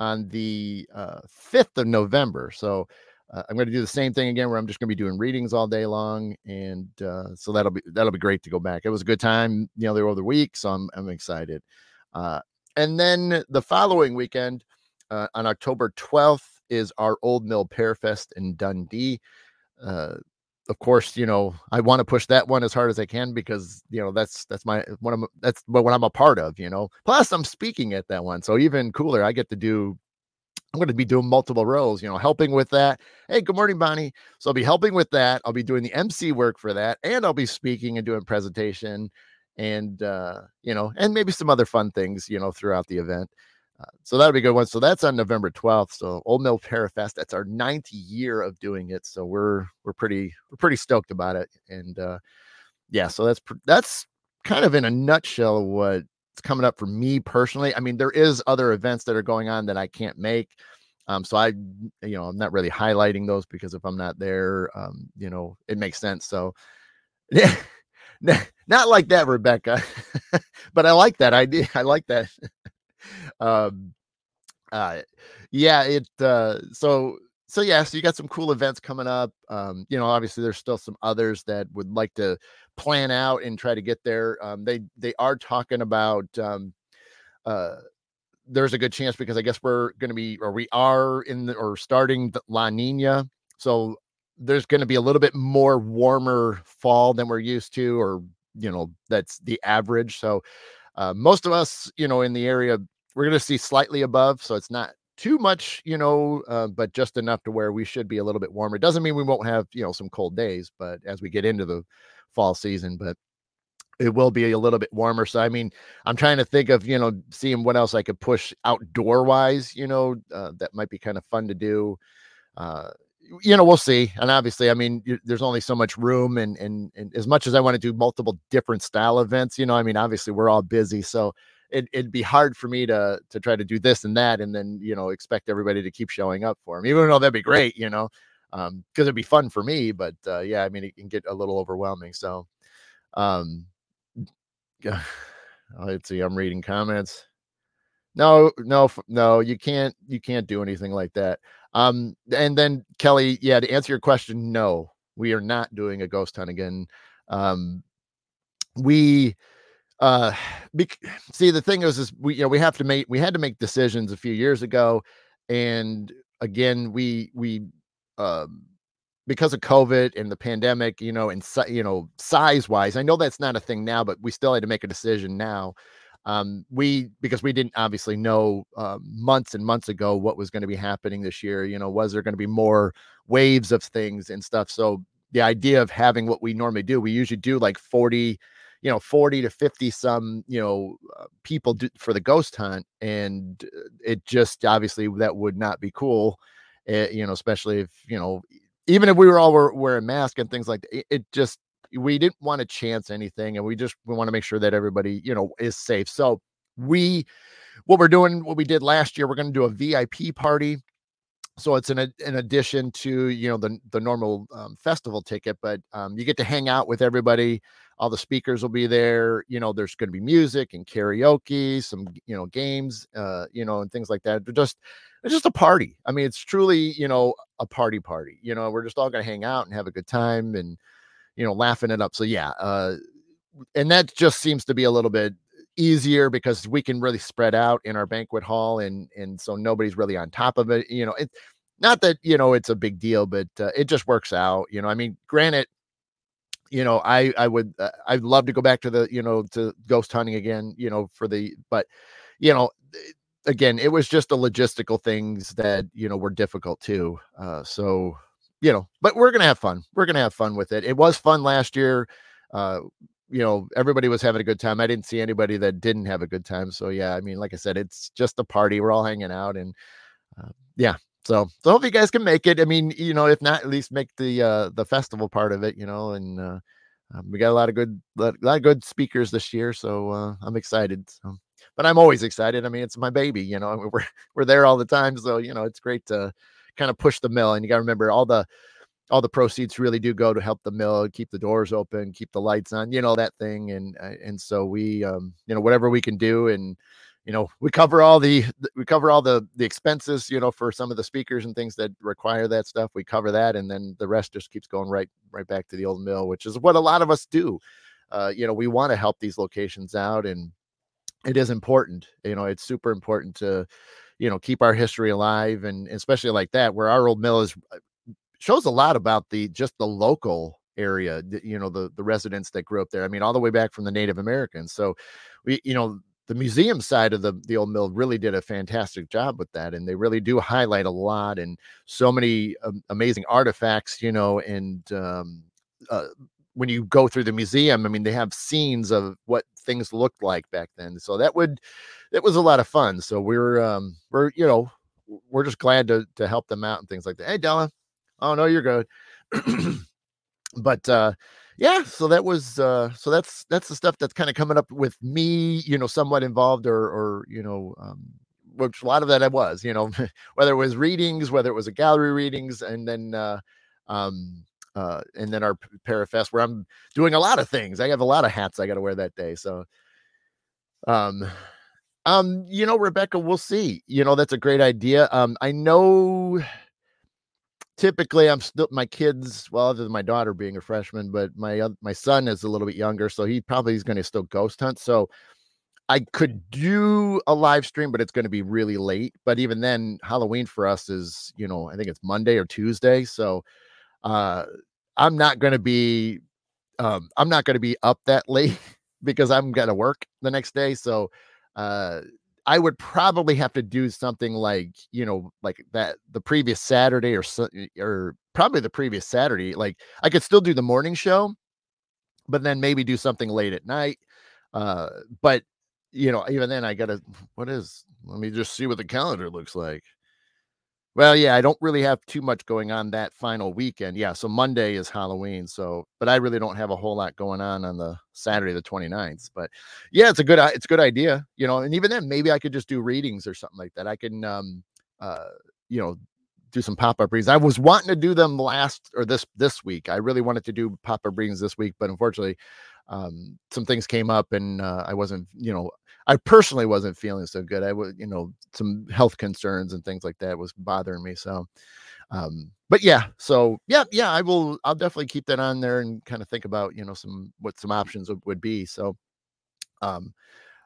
on the uh, 5th of November. So uh, I'm going to do the same thing again, where I'm just going to be doing readings all day long, and uh, so that'll be that'll be great to go back. It was a good time, you know, the other week, so I'm I'm excited. Uh, and then the following weekend, uh, on October 12th, is our Old Mill Pear Fest in Dundee. Of course, you know, I want to push that one as hard as I can because you know that's that's my one of my, that's what I'm a part of. You know, plus I'm speaking at that one, so even cooler. I get to do. I'm going to be doing multiple roles, you know, helping with that. Hey, good morning, Bonnie. So I'll be helping with that. I'll be doing the MC work for that, and I'll be speaking and doing presentation. and uh, you know, and maybe some other fun things, you know, throughout the event. So that'll be a good one. So that's on November 12th. So Old Mill Parafest, that's our ninth year of doing it. So we're we're pretty we're pretty stoked about it. And uh yeah, so that's that's kind of in a nutshell what's coming up for me personally. I mean, there is other events that are going on that I can't make. Um, so I, you know, I'm not really highlighting those because if I'm not there, um, you know, it makes sense. So yeah, not like that, Rebecca. but I like that idea. I like that. Um, uh, yeah, it. Uh, so so yeah, so you got some cool events coming up. Um, you know, obviously there's still some others that would like to plan out and try to get there. Um, they they are talking about um, uh, there's a good chance because I guess we're going to be or we are in the, or starting the La Nina, so there's going to be a little bit more warmer fall than we're used to, or you know that's the average. So uh, most of us, you know, in the area, we're going to see slightly above, so it's not too much, you know, uh, but just enough to where we should be a little bit warmer. Doesn't mean we won't have, you know, some cold days, but as we get into the fall season, but it will be a little bit warmer. So, I mean, I'm trying to think of, you know, seeing what else I could push outdoor wise, you know, uh, that might be kind of fun to do. Uh, you know, we'll see. And obviously, I mean, you, there's only so much room, and, and and as much as I want to do multiple different style events, you know, I mean, obviously we're all busy, so it, it'd be hard for me to to try to do this and that, and then you know expect everybody to keep showing up for them, even though that'd be great, you know, because um, it'd be fun for me. But uh, yeah, I mean, it can get a little overwhelming. So, um, let's see, I'm reading comments. No, no, no, you can't, you can't do anything like that. Um, and then Kelly, yeah, to answer your question, no, we are not doing a ghost hunt again. Um, we uh bec- see the thing is is we you know we have to make we had to make decisions a few years ago and again we we um because of covid and the pandemic you know and you know size wise i know that's not a thing now but we still had to make a decision now um, we because we didn't obviously know uh, months and months ago what was going to be happening this year. You know, was there going to be more waves of things and stuff? So the idea of having what we normally do, we usually do like forty, you know, forty to fifty some, you know, uh, people do, for the ghost hunt, and uh, it just obviously that would not be cool. Uh, you know, especially if you know, even if we were all were, wearing masks and things like that, it, it just we didn't want to chance anything and we just we want to make sure that everybody you know is safe so we what we're doing what we did last year we're going to do a vip party so it's an, an addition to you know the the normal um, festival ticket but um, you get to hang out with everybody all the speakers will be there you know there's going to be music and karaoke some you know games uh you know and things like that but just it's just a party i mean it's truly you know a party party you know we're just all going to hang out and have a good time and you know, laughing it up. So yeah, uh, and that just seems to be a little bit easier because we can really spread out in our banquet hall and and so nobody's really on top of it you know it not that you know it's a big deal but uh, it just works out you know i mean granted you know i i would uh, i'd love to go back to the you know to ghost hunting again you know for the but you know again it was just the logistical things that you know were difficult too uh so you know, but we're gonna have fun. We're gonna have fun with it. It was fun last year. Uh, you know, everybody was having a good time. I didn't see anybody that didn't have a good time. So yeah, I mean, like I said, it's just a party. We're all hanging out, and uh, yeah. So, so hope you guys can make it. I mean, you know, if not, at least make the uh, the festival part of it. You know, and uh, um, we got a lot of good, lot, lot of good speakers this year. So uh, I'm excited. So, but I'm always excited. I mean, it's my baby. You know, we're we're there all the time. So you know, it's great to kind of push the mill. And you got to remember all the all the proceeds really do go to help the mill keep the doors open, keep the lights on, you know that thing. And uh, and so we, um, you know, whatever we can do, and you know, we cover all the we cover all the the expenses, you know, for some of the speakers and things that require that stuff. We cover that, and then the rest just keeps going right right back to the old mill, which is what a lot of us do. Uh, you know, we want to help these locations out, and it is important. You know, it's super important to you know keep our history alive and especially like that where our old mill is uh, shows a lot about the just the local area you know the the residents that grew up there i mean all the way back from the native americans so we you know the museum side of the the old mill really did a fantastic job with that and they really do highlight a lot and so many um, amazing artifacts you know and um, uh, when you go through the museum, I mean, they have scenes of what things looked like back then. So that would that was a lot of fun. So we're um we're you know we're just glad to to help them out and things like that. Hey Della, oh no, you're good. but uh yeah, so that was uh so that's that's the stuff that's kind of coming up with me, you know, somewhat involved or or you know um which a lot of that I was, you know, whether it was readings, whether it was a gallery readings, and then uh um uh, and then our Parafest where I'm doing a lot of things. I have a lot of hats I got to wear that day. So, um, um, you know, Rebecca, we'll see. You know, that's a great idea. Um, I know typically I'm still my kids, well, other than my daughter being a freshman, but my my son is a little bit younger, so he probably is going to still ghost hunt. So I could do a live stream, but it's going to be really late. But even then, Halloween for us is, you know, I think it's Monday or Tuesday. So uh I'm not going to be um I'm not going to be up that late because I'm going to work the next day so uh I would probably have to do something like, you know, like that the previous Saturday or or probably the previous Saturday. Like I could still do the morning show, but then maybe do something late at night. Uh, but you know, even then I gotta what is let me just see what the calendar looks like. Well, yeah, I don't really have too much going on that final weekend. Yeah, so Monday is Halloween. So, but I really don't have a whole lot going on on the Saturday the 29th. But yeah, it's a good it's a good idea, you know. And even then maybe I could just do readings or something like that. I can um uh you know, do some pop-up readings. I was wanting to do them last or this this week. I really wanted to do pop-up readings this week, but unfortunately um some things came up and uh, I wasn't, you know, I personally wasn't feeling so good. I was, you know, some health concerns and things like that was bothering me. So, um, but yeah, so yeah, yeah, I will, I'll definitely keep that on there and kind of think about, you know, some, what some options would, would be. So, um,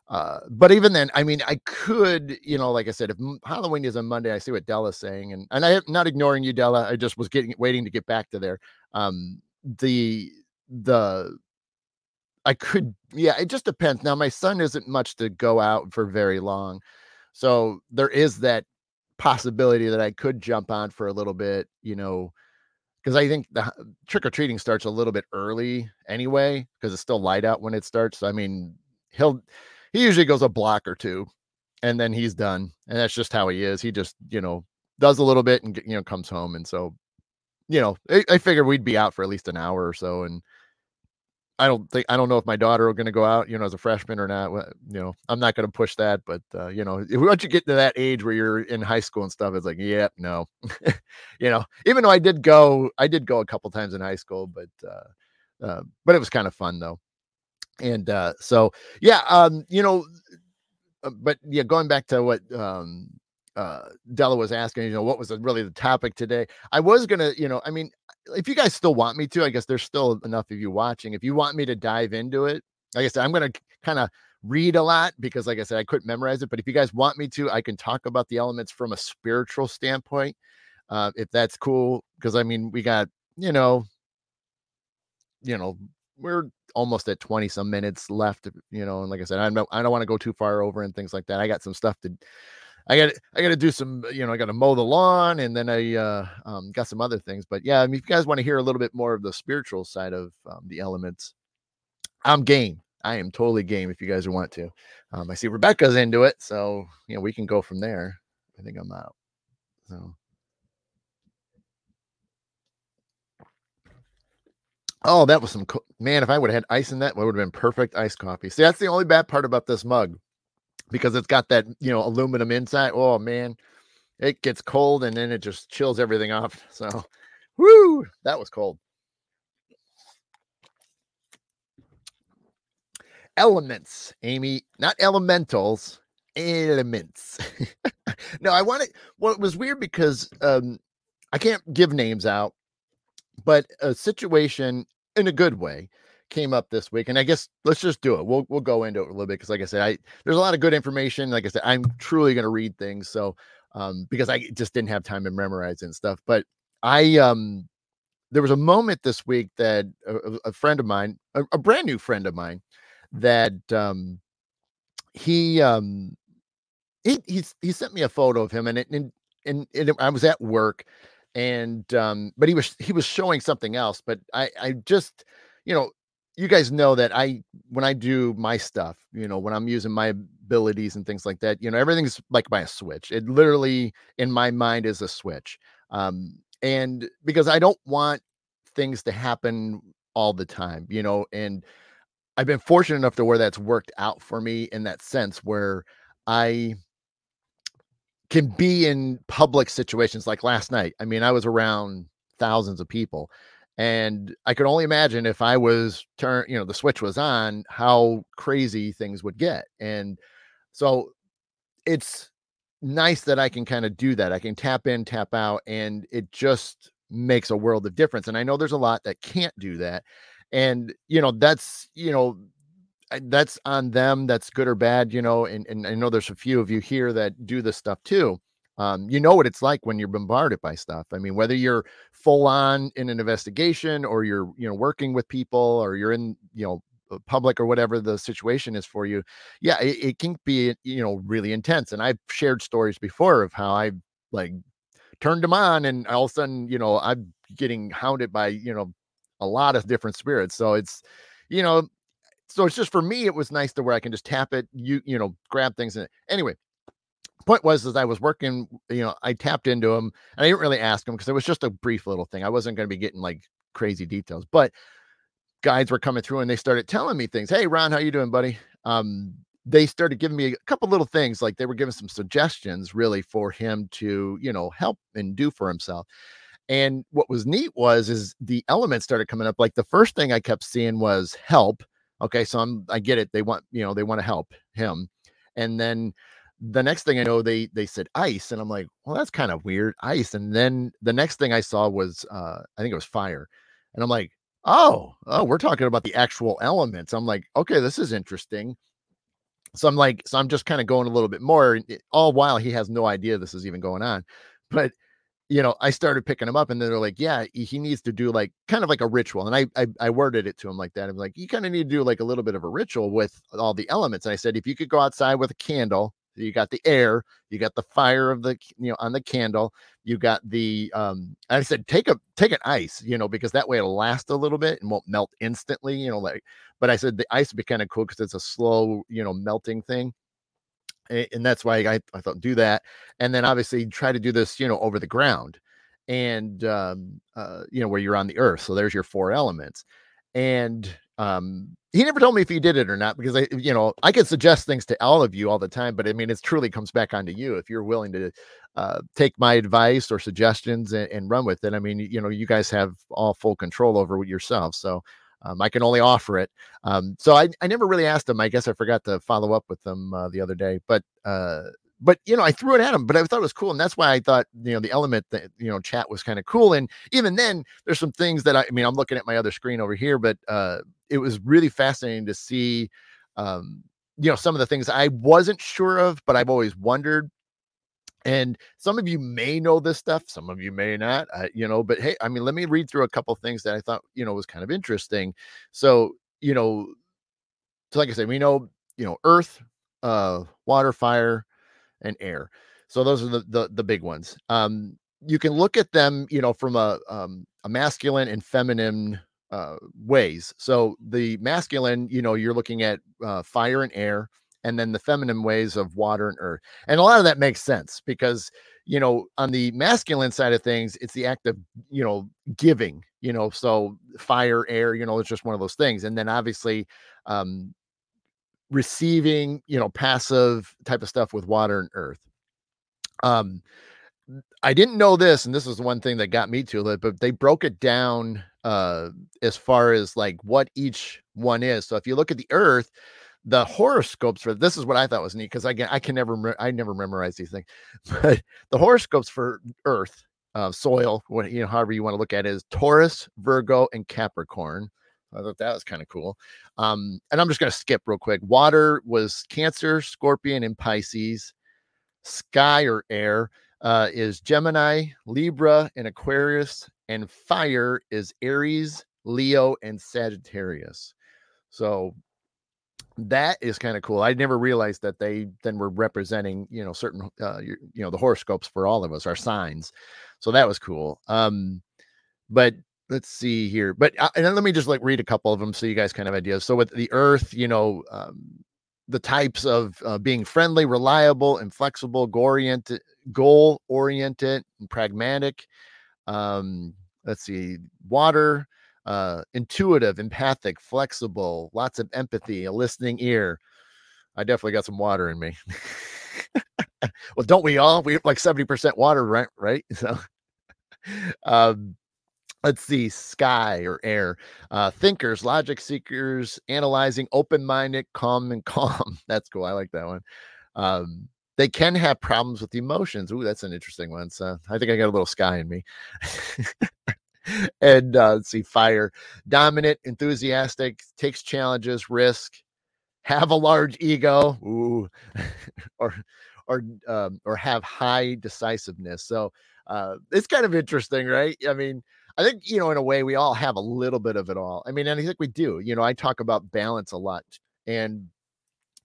uh, but even then, I mean, I could, you know, like I said, if Halloween is on Monday, I see what Della's saying, and and I'm not ignoring you, Della. I just was getting waiting to get back to there. Um, the the I could, yeah, it just depends. Now, my son isn't much to go out for very long. So there is that possibility that I could jump on for a little bit, you know, because I think the trick or treating starts a little bit early anyway, because it's still light out when it starts. So, I mean, he'll, he usually goes a block or two and then he's done. And that's just how he is. He just, you know, does a little bit and, you know, comes home. And so, you know, I, I figure we'd be out for at least an hour or so. And, I don't think I don't know if my daughter are going to go out, you know, as a freshman or not. You know, I'm not going to push that, but uh, you know, once you get to that age where you're in high school and stuff, it's like, yeah, no, you know. Even though I did go, I did go a couple times in high school, but uh, uh, but it was kind of fun though. And uh, so, yeah, um, you know, uh, but yeah, going back to what um, uh, Della was asking, you know, what was really the topic today? I was gonna, you know, I mean, if you guys still want me to, I guess there's still enough of you watching. If you want me to dive into it, like I said, I'm to kind of read a lot because, like I said, I couldn't memorize it. But if you guys want me to, I can talk about the elements from a spiritual standpoint, uh, if that's cool. Because I mean, we got, you know, you know, we're almost at 20 some minutes left, you know, and like I said, I don't, I don't want to go too far over and things like that. I got some stuff to I got I got to do some, you know, I got to mow the lawn, and then I uh, um, got some other things. But yeah, I mean, if you guys want to hear a little bit more of the spiritual side of um, the elements, I'm game. I am totally game if you guys want to. Um, I see Rebecca's into it, so you know we can go from there. I think I'm out. So. Oh, that was some co- man. If I would have had ice in that, would have been perfect iced coffee. See, that's the only bad part about this mug because it's got that you know aluminum inside. Oh man, it gets cold and then it just chills everything off. So, whoo, that was cold. Elements, Amy, not elementals, elements. no, I want it. Well, it was weird because um, I can't give names out, but a situation in a good way came up this week, and I guess let's just do it. We'll we'll go into it a little bit because, like I said, I there's a lot of good information. Like I said, I'm truly going to read things, so um, because I just didn't have time to memorize and stuff. But I um, there was a moment this week that a, a friend of mine, a, a, brand new friend of mine, that um, he um, he he he sent me a photo of him, and it and, and, and I was at work, and um, but he was he was showing something else, but I I just you know, you guys know that I when I do my stuff, you know, when I'm using my abilities and things like that, you know, everything's like by a switch. It literally in my mind is a switch. Um, and because I don't want things to happen all the time, you know, and I've been fortunate enough to where that's worked out for me in that sense where I can be in public situations like last night. I mean, I was around thousands of people and I could only imagine if I was turn, you know, the switch was on, how crazy things would get. And so it's nice that I can kind of do that. I can tap in, tap out, and it just makes a world of difference. And I know there's a lot that can't do that. And, you know, that's, you know, that's on them. That's good or bad, you know. And, and I know there's a few of you here that do this stuff too um, you know what it's like when you're bombarded by stuff. I mean, whether you're full on in an investigation or you're, you know, working with people or you're in, you know, public or whatever the situation is for you. Yeah, it, it can be, you know, really intense. And I've shared stories before of how I like turned them on and all of a sudden, you know, I'm getting hounded by, you know, a lot of different spirits. So it's, you know, so it's just for me, it was nice to where I can just tap it, you, you know, grab things. And anyway, point was as I was working, you know, I tapped into him and I didn't really ask him because it was just a brief little thing. I wasn't going to be getting like crazy details, but guides were coming through and they started telling me things. Hey, Ron, how you doing, buddy? Um, they started giving me a couple little things like they were giving some suggestions really for him to, you know, help and do for himself. And what was neat was is the elements started coming up. Like the first thing I kept seeing was help. Okay, so I'm I get it. They want, you know, they want to help him. And then the next thing I know, they they said ice, and I'm like, well, that's kind of weird, ice. And then the next thing I saw was, uh, I think it was fire, and I'm like, oh, oh, we're talking about the actual elements. I'm like, okay, this is interesting. So I'm like, so I'm just kind of going a little bit more, all while he has no idea this is even going on. But you know, I started picking him up, and then they're like, yeah, he needs to do like kind of like a ritual. And I I, I worded it to him like that. I'm like, you kind of need to do like a little bit of a ritual with all the elements. And I said, if you could go outside with a candle you got the air, you got the fire of the you know on the candle, you got the um I said take a take an ice, you know, because that way it'll last a little bit and won't melt instantly, you know, like but I said the ice would be kind of cool because it's a slow, you know, melting thing. And that's why I, I thought do that. And then obviously try to do this, you know, over the ground and um uh you know where you're on the earth. So there's your four elements. And um he never told me if he did it or not because I, you know, I could suggest things to all of you all the time, but I mean, it truly comes back onto you if you're willing to uh, take my advice or suggestions and, and, run with it. I mean, you know, you guys have all full control over yourself, so um, I can only offer it. Um, so I, I never really asked him. I guess I forgot to follow up with them uh, the other day, but uh, but you know, I threw it at him, but I thought it was cool, and that's why I thought you know the element that you know chat was kind of cool. And even then, there's some things that I, I mean, I'm looking at my other screen over here, but uh, it was really fascinating to see, um, you know, some of the things I wasn't sure of, but I've always wondered. And some of you may know this stuff, some of you may not, uh, you know. But hey, I mean, let me read through a couple things that I thought you know was kind of interesting. So you know, so like I said, we know you know Earth, uh, water, fire and air. So those are the the, the big ones. Um, you can look at them, you know, from a um, a masculine and feminine uh, ways. So the masculine, you know, you're looking at uh, fire and air, and then the feminine ways of water and earth. And a lot of that makes sense because you know on the masculine side of things, it's the act of you know giving. You know, so fire, air, you know, it's just one of those things. And then obviously, um, receiving, you know, passive type of stuff with water and earth. Um, I didn't know this, and this is one thing that got me to it, but they broke it down uh as far as like what each one is. So if you look at the earth, the horoscopes for this is what I thought was neat because again I can never I never memorize these things, but the horoscopes for Earth, uh, soil, what you know, however you want to look at it, is Taurus, Virgo, and Capricorn. I thought that was kind of cool. Um, and I'm just going to skip real quick. Water was Cancer, Scorpion, and Pisces. Sky or air uh, is Gemini, Libra, and Aquarius. And fire is Aries, Leo, and Sagittarius. So that is kind of cool. I never realized that they then were representing, you know, certain, uh, you, you know, the horoscopes for all of us, our signs. So that was cool. Um, but let's see here. But uh, and let me just like read a couple of them so you guys kind of ideas. So with the Earth, you know, um, the types of uh, being friendly, reliable, and flexible, goal oriented, goal oriented, and pragmatic. Um, let's see, water, uh, intuitive, empathic, flexible, lots of empathy, a listening ear. I definitely got some water in me. well, don't we all? We have like 70% water, right? Right. So, um, let's see, sky or air, uh, thinkers, logic seekers, analyzing, open minded, calm and calm. That's cool. I like that one. Um, they can have problems with emotions. Ooh, that's an interesting one. So I think I got a little sky in me. and uh, let's see, fire, dominant, enthusiastic, takes challenges, risk, have a large ego, ooh, or or um, or have high decisiveness. So uh, it's kind of interesting, right? I mean, I think you know, in a way, we all have a little bit of it all. I mean, and I think we do. You know, I talk about balance a lot, and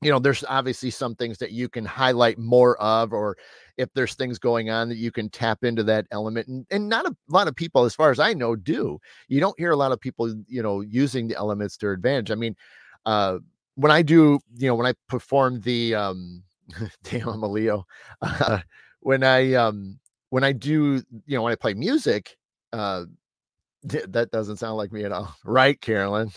you know, there's obviously some things that you can highlight more of, or if there's things going on that you can tap into that element. And, and not a lot of people, as far as I know, do. You don't hear a lot of people, you know, using the elements to advantage. I mean, uh, when I do, you know, when I perform the um damn I'm a Leo. Uh, when I um when I do, you know, when I play music, uh that doesn't sound like me at all. Right, Carolyn.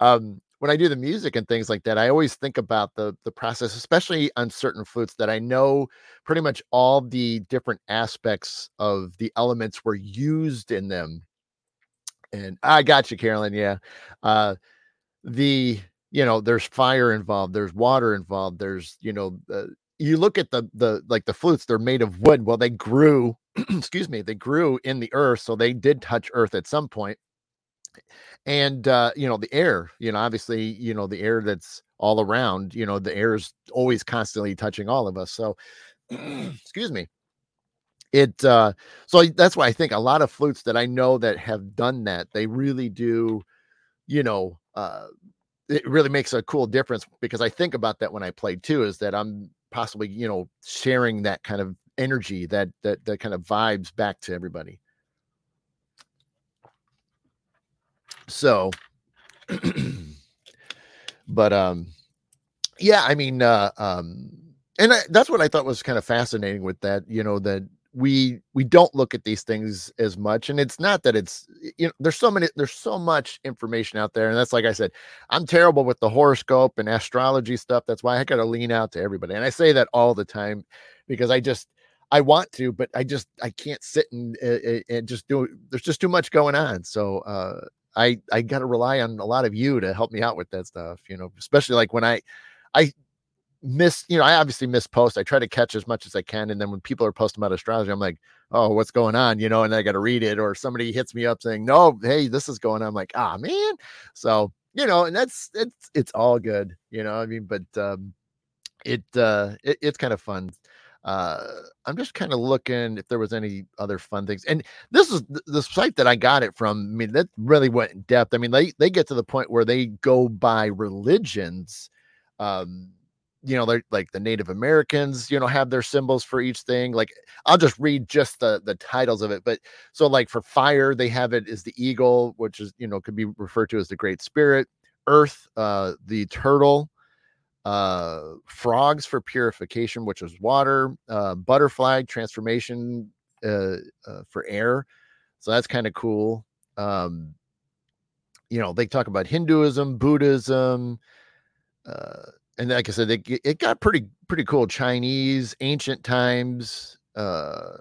um when I do the music and things like that, I always think about the the process, especially on certain flutes that I know pretty much all the different aspects of the elements were used in them. And I got you, Carolyn. Yeah. Uh the you know there's fire involved there's water involved there's you know uh, you look at the the like the flutes they're made of wood well they grew excuse me they grew in the earth so they did touch earth at some point and uh you know the air you know obviously you know the air that's all around you know the air is always constantly touching all of us so excuse me it uh so that's why i think a lot of flutes that i know that have done that they really do you know uh it really makes a cool difference because I think about that when I play too, is that I'm possibly, you know, sharing that kind of energy, that that that kind of vibes back to everybody. So but um yeah, I mean uh um and I, that's what I thought was kind of fascinating with that, you know, that we we don't look at these things as much and it's not that it's you know there's so many there's so much information out there and that's like i said i'm terrible with the horoscope and astrology stuff that's why i gotta lean out to everybody and i say that all the time because i just i want to but i just i can't sit and and just do there's just too much going on so uh i i gotta rely on a lot of you to help me out with that stuff you know especially like when i i miss, you know, I obviously miss posts. I try to catch as much as I can. And then when people are posting about astrology, I'm like, oh, what's going on? You know, and I got to read it. Or somebody hits me up saying, no, hey, this is going on. I'm like, ah, oh, man. So, you know, and that's it's it's all good, you know. I mean, but um it uh it, it's kind of fun. Uh I'm just kind of looking if there was any other fun things. And this is the site that I got it from. I mean, that really went in depth. I mean, they they get to the point where they go by religions um you know, they're like the Native Americans, you know, have their symbols for each thing. Like I'll just read just the the titles of it. But so like for fire, they have it is the eagle, which is, you know, could be referred to as the great spirit, earth, uh, the turtle, uh, frogs for purification, which is water, uh, butterfly transformation uh, uh for air. So that's kind of cool. Um, you know, they talk about Hinduism, Buddhism, uh, and like I said, it, it got pretty pretty cool. Chinese, ancient times, uh,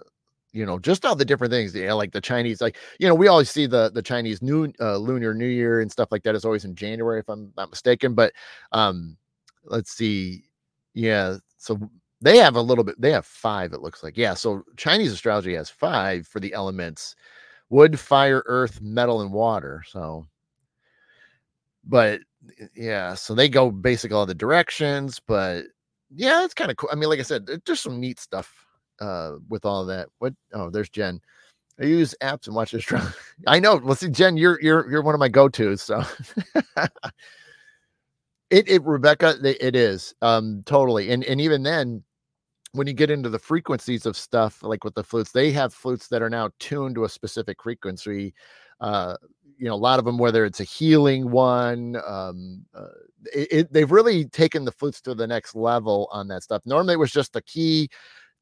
you know, just all the different things. Yeah, like the Chinese, like you know, we always see the the Chinese new lunar New Year and stuff like that is always in January, if I'm not mistaken. But um, let's see, yeah, so they have a little bit. They have five. It looks like yeah. So Chinese astrology has five for the elements: wood, fire, earth, metal, and water. So, but yeah, so they go basically all the directions, but yeah, it's kind of cool. I mean, like I said, there's some neat stuff uh with all that. What oh, there's Jen. I use apps and watch this. I know. Let's see, Jen, you're you're you're one of my go-tos. So it it Rebecca, it is um totally. And and even then, when you get into the frequencies of stuff like with the flutes, they have flutes that are now tuned to a specific frequency. Uh, you know, a lot of them, whether it's a healing one, um, uh, it, it, they've really taken the flutes to the next level on that stuff. Normally, it was just the key,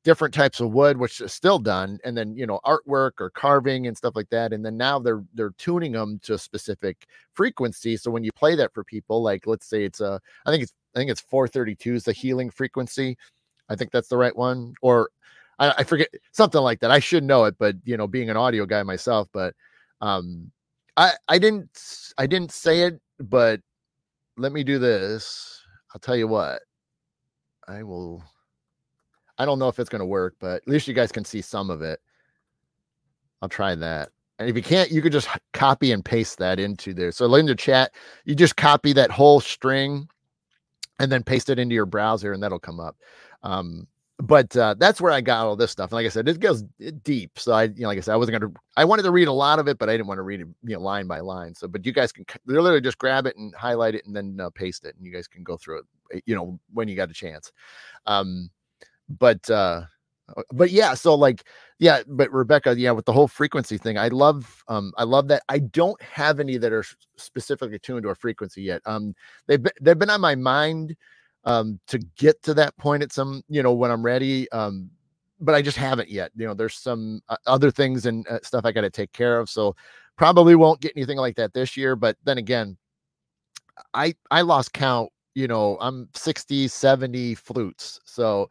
different types of wood, which is still done, and then you know, artwork or carving and stuff like that. And then now they're they're tuning them to a specific frequency. So when you play that for people, like let's say it's a, I think it's I think it's 432 is the healing frequency I think that's the right one. Or I, I, forget something like that. I should know it, but you know, being an audio guy myself, but um I I didn't I didn't say it, but let me do this. I'll tell you what. I will I don't know if it's going to work, but at least you guys can see some of it. I'll try that. And if you can't, you could just copy and paste that into there. So in the chat, you just copy that whole string and then paste it into your browser and that'll come up. Um, but uh, that's where I got all this stuff. And like I said, it goes deep. So I, you know, like I said, I wasn't going to, I wanted to read a lot of it, but I didn't want to read it, you know, line by line. So, but you guys can literally just grab it and highlight it and then uh, paste it, and you guys can go through it, eh, you know, when you got a chance. Um, but, uh, uh, but yeah, so like, yeah, but Rebecca, yeah, with the whole frequency thing, I love, um, I love that. I don't have any that are specifically tuned to a frequency yet. Um, they've been, they've been on my mind um, to get to that point at some, you know, when I'm ready. Um, but I just haven't yet. You know, there's some uh, other things and uh, stuff I got to take care of. So probably won't get anything like that this year. But then again, I I lost count. You know, I'm 60, 70 flutes. So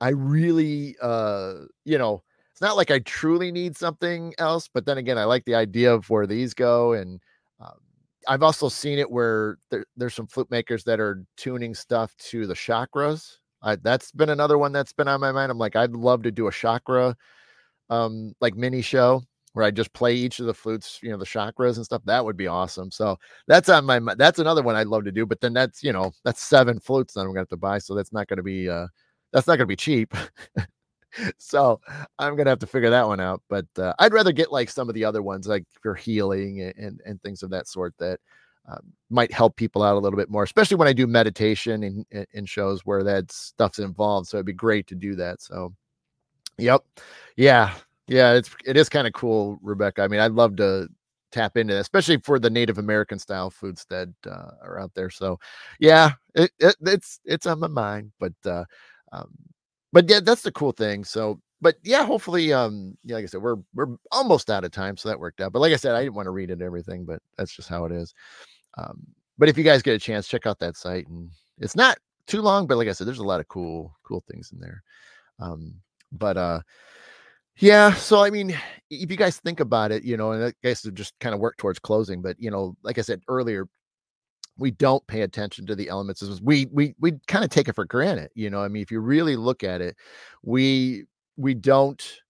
I really, uh, you know, it's not like I truly need something else. But then again, I like the idea of where these go and um, I've also seen it where there, there's some flute makers that are tuning stuff to the chakras. I, that's been another one that's been on my mind. I'm like, I'd love to do a chakra, um, like mini show where I just play each of the flutes, you know, the chakras and stuff. That would be awesome. So that's on my, that's another one I'd love to do. But then that's, you know, that's seven flutes that I'm gonna have to buy. So that's not gonna be, uh, that's not gonna be cheap. so I'm gonna have to figure that one out. But uh, I'd rather get like some of the other ones, like for healing and and, and things of that sort that um, might help people out a little bit more, especially when I do meditation in, in shows where that stuff's involved. So it'd be great to do that. So, yep, yeah, yeah, it's it is kind of cool, Rebecca. I mean, I'd love to tap into that, especially for the Native American style foods that uh, are out there. So, yeah, it, it, it's it's on my mind, but uh, um, but yeah, that's the cool thing. So, but yeah, hopefully, um, yeah, like I said, we're we're almost out of time, so that worked out. But like I said, I didn't want to read it everything, but that's just how it is. Um, but if you guys get a chance, check out that site, and it's not too long, but like I said, there's a lot of cool cool things in there. Um, but uh, yeah, so I mean, if you guys think about it, you know, and I guess to just kind of work towards closing, but you know, like I said earlier, we don't pay attention to the elements we we we kind of take it for granted you know i mean if you really look at it we we don't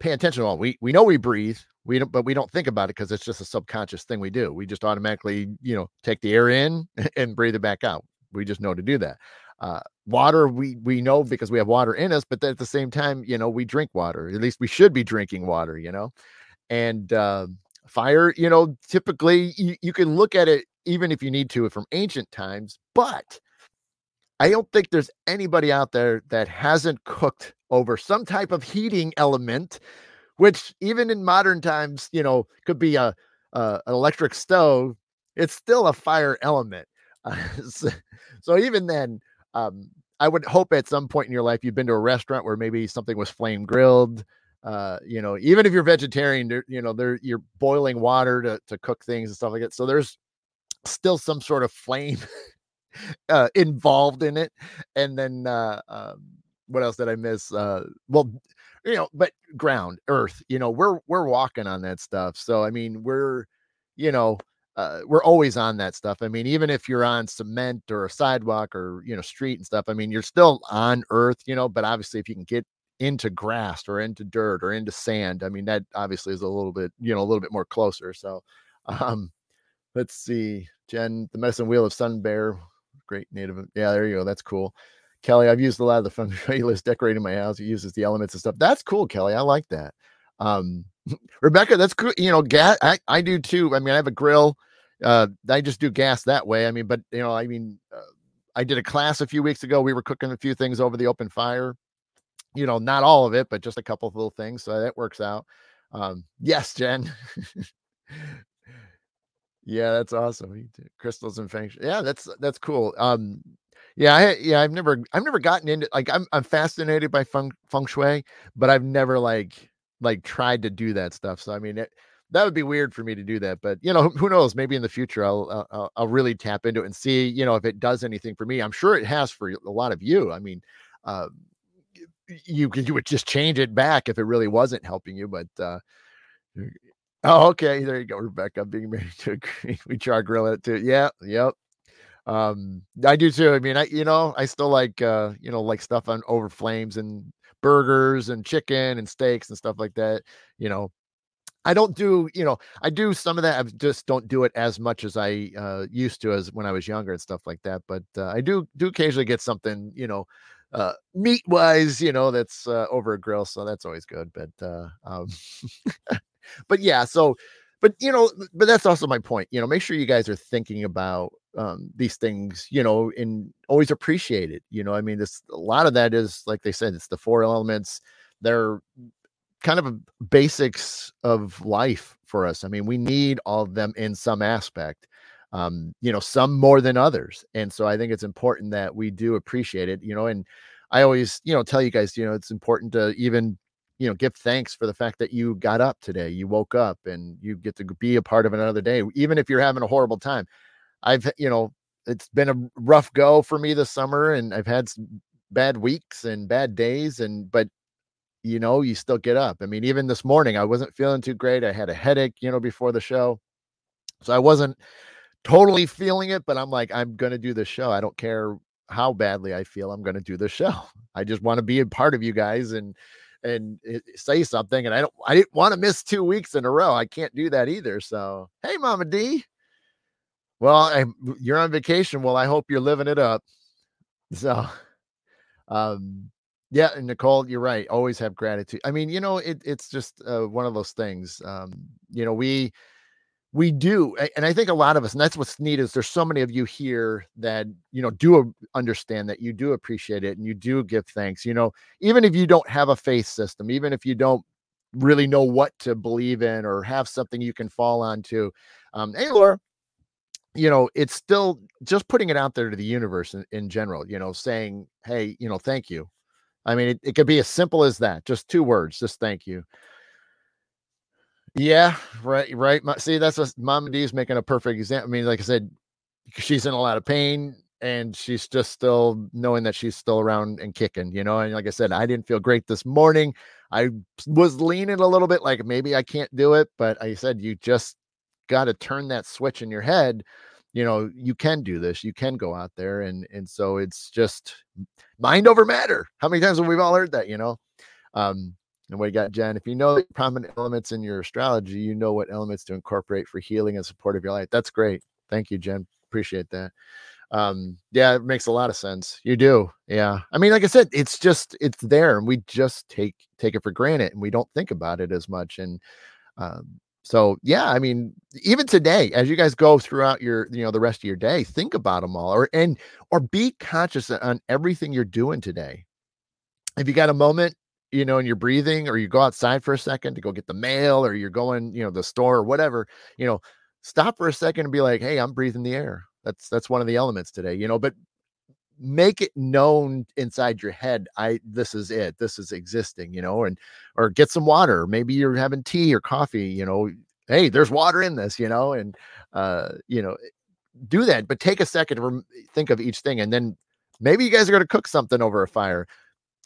pay attention to all. We we know we breathe we don't but we don't think about it because it's just a subconscious thing we do. We just automatically you know take the air in and breathe it back out. We just know to do that. Uh, water we we know because we have water in us but at the same time you know we drink water at least we should be drinking water you know? And uh, fire you know typically you, you can look at it even if you need to from ancient times. But I don't think there's anybody out there that hasn't cooked over some type of heating element, which even in modern times, you know, could be a, a an electric stove. It's still a fire element. Uh, so, so, even then, um, I would hope at some point in your life you've been to a restaurant where maybe something was flame grilled. Uh, you know, even if you're vegetarian, you know, there you're boiling water to, to cook things and stuff like that. So there's still some sort of flame uh, involved in it. And then uh, um, what else did I miss? Uh, well, you know, but ground, earth, you know, we're we're walking on that stuff. So I mean, we're, you know, uh, we're always on that stuff. I mean, even if you're on cement or a sidewalk or you know street and stuff, I mean, you're still on earth, you know. But obviously, if you can get into grass or into dirt or into sand, I mean, that obviously is a little bit, you know, a little bit more closer. So, um, let's see, Jen, the medicine wheel of Sun Bear, great native. Yeah, there you go. That's cool. Kelly, I've used a lot of the fun playlists decorating my house. It uses the elements and stuff. That's cool, Kelly. I like that. Um, Rebecca, that's cool. You know, gas. I, I do too. I mean, I have a grill. Uh, I just do gas that way. I mean, but you know, I mean, uh, I did a class a few weeks ago. We were cooking a few things over the open fire, you know, not all of it, but just a couple of little things. So that works out. Um, yes, Jen. yeah, that's awesome. Crystals and feng shui. Yeah, that's that's cool. Um, yeah, I, yeah, I've never I've never gotten into like I'm I'm fascinated by feng feng shui, but I've never like like tried to do that stuff. So I mean, it, that would be weird for me to do that. But you know, who knows? Maybe in the future, I'll, I'll I'll really tap into it and see you know if it does anything for me. I'm sure it has for a lot of you. I mean, uh, you could you would just change it back if it really wasn't helping you. But uh, oh, okay, there you go, Rebecca. Being married to a we char grill it too. Yeah, yep. Um, I do too. I mean, I you know I still like uh you know like stuff on over flames and burgers and chicken and steaks and stuff like that. You know, I don't do, you know, I do some of that. I just don't do it as much as I uh, used to as when I was younger and stuff like that. But uh, I do do occasionally get something, you know, uh, meat wise, you know, that's uh, over a grill. So that's always good. But uh, um, but yeah, so but you know, but that's also my point. You know, make sure you guys are thinking about um, these things, you know, and always appreciate it. You know, I mean, this a lot of that is like they said, it's the four elements. They're kind of basics of life for us. I mean, we need all of them in some aspect. Um, you know, some more than others. And so I think it's important that we do appreciate it, you know, and I always, you know, tell you guys, you know, it's important to even you know give thanks for the fact that you got up today you woke up and you get to be a part of another day even if you're having a horrible time. I've you know it's been a rough go for me this summer and i've had bad weeks and bad days and but you know you still get up. I mean even this morning i wasn't feeling too great i had a headache you know before the show so i wasn't totally feeling it but i'm like i'm going to do the show. I don't care how badly i feel i'm going to do the show. I just want to be a part of you guys and and say something. And I don't, I didn't want to miss two weeks in a row. I can't do that either. So, hey, Mama D. Well, I, you're on vacation. Well, I hope you're living it up. So, um, yeah, and Nicole, you're right. Always have gratitude. I mean, you know, it, it's just uh, one of those things. Um, you know, we we do and i think a lot of us and that's what's neat is there's so many of you here that you know do understand that you do appreciate it and you do give thanks you know even if you don't have a faith system even if you don't really know what to believe in or have something you can fall onto um hey laura you know it's still just putting it out there to the universe in, in general you know saying hey you know thank you. I mean it, it could be as simple as that just two words just thank you yeah, right, right. See, that's what Mama D is making a perfect example. I mean, like I said, she's in a lot of pain and she's just still knowing that she's still around and kicking, you know. And like I said, I didn't feel great this morning. I was leaning a little bit like maybe I can't do it, but I said you just got to turn that switch in your head. You know, you can do this. You can go out there, and and so it's just mind over matter. How many times have we all heard that? You know, um, and we got Jen. If you know the prominent elements in your astrology, you know what elements to incorporate for healing and support of your life. That's great. Thank you, Jen. Appreciate that. Um, yeah, it makes a lot of sense. You do. Yeah. I mean, like I said, it's just it's there and we just take take it for granted and we don't think about it as much. And um, so yeah, I mean, even today, as you guys go throughout your, you know, the rest of your day, think about them all or and or be conscious on everything you're doing today. If you got a moment, you know, and you're breathing, or you go outside for a second to go get the mail, or you're going, you know, the store or whatever, you know, stop for a second and be like, hey, I'm breathing the air. That's that's one of the elements today, you know, but make it known inside your head i this is it this is existing you know and or get some water maybe you're having tea or coffee you know hey there's water in this you know and uh you know do that but take a second to think of each thing and then maybe you guys are going to cook something over a fire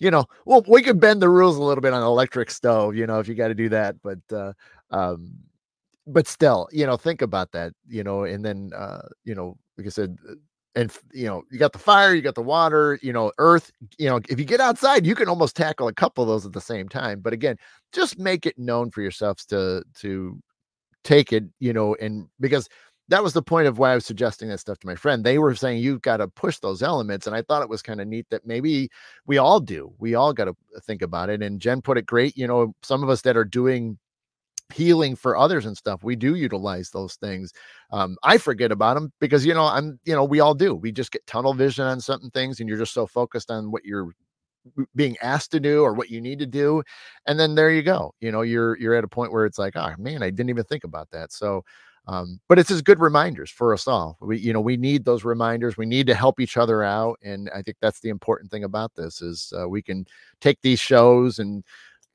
you know, well, we could bend the rules a little bit on electric stove, you know, if you got to do that. But, uh, um, but still, you know, think about that, you know, and then, uh, you know, like I said, uh, and you know, you got the fire, you got the water, you know, earth, you know, if you get outside, you can almost tackle a couple of those at the same time. But again, just make it known for yourselves to, to take it, you know, and because that was the point of why I was suggesting that stuff to my friend. They were saying you've got to push those elements. And I thought it was kind of neat that maybe we all do. We all got to think about it. And Jen put it great. You know, some of us that are doing healing for others and stuff, we do utilize those things. Um, I forget about them because, you know, I'm, you know, we all do. We just get tunnel vision on certain things and you're just so focused on what you're being asked to do or what you need to do and then there you go you know you're you're at a point where it's like oh man i didn't even think about that so um, but it's as good reminders for us all. We you know we need those reminders. We need to help each other out and i think that's the important thing about this is uh, we can take these shows and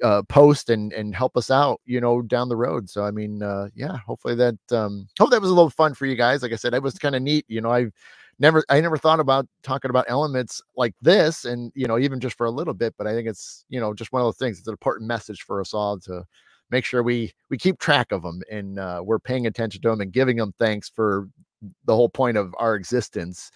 uh, post and and help us out you know down the road. So i mean uh yeah hopefully that um hope that was a little fun for you guys. Like i said it was kind of neat you know i never i never thought about talking about elements like this and you know even just for a little bit but i think it's you know just one of those things. It's an important message for us all to make sure we we keep track of them and uh, we're paying attention to them and giving them thanks for the whole point of our existence.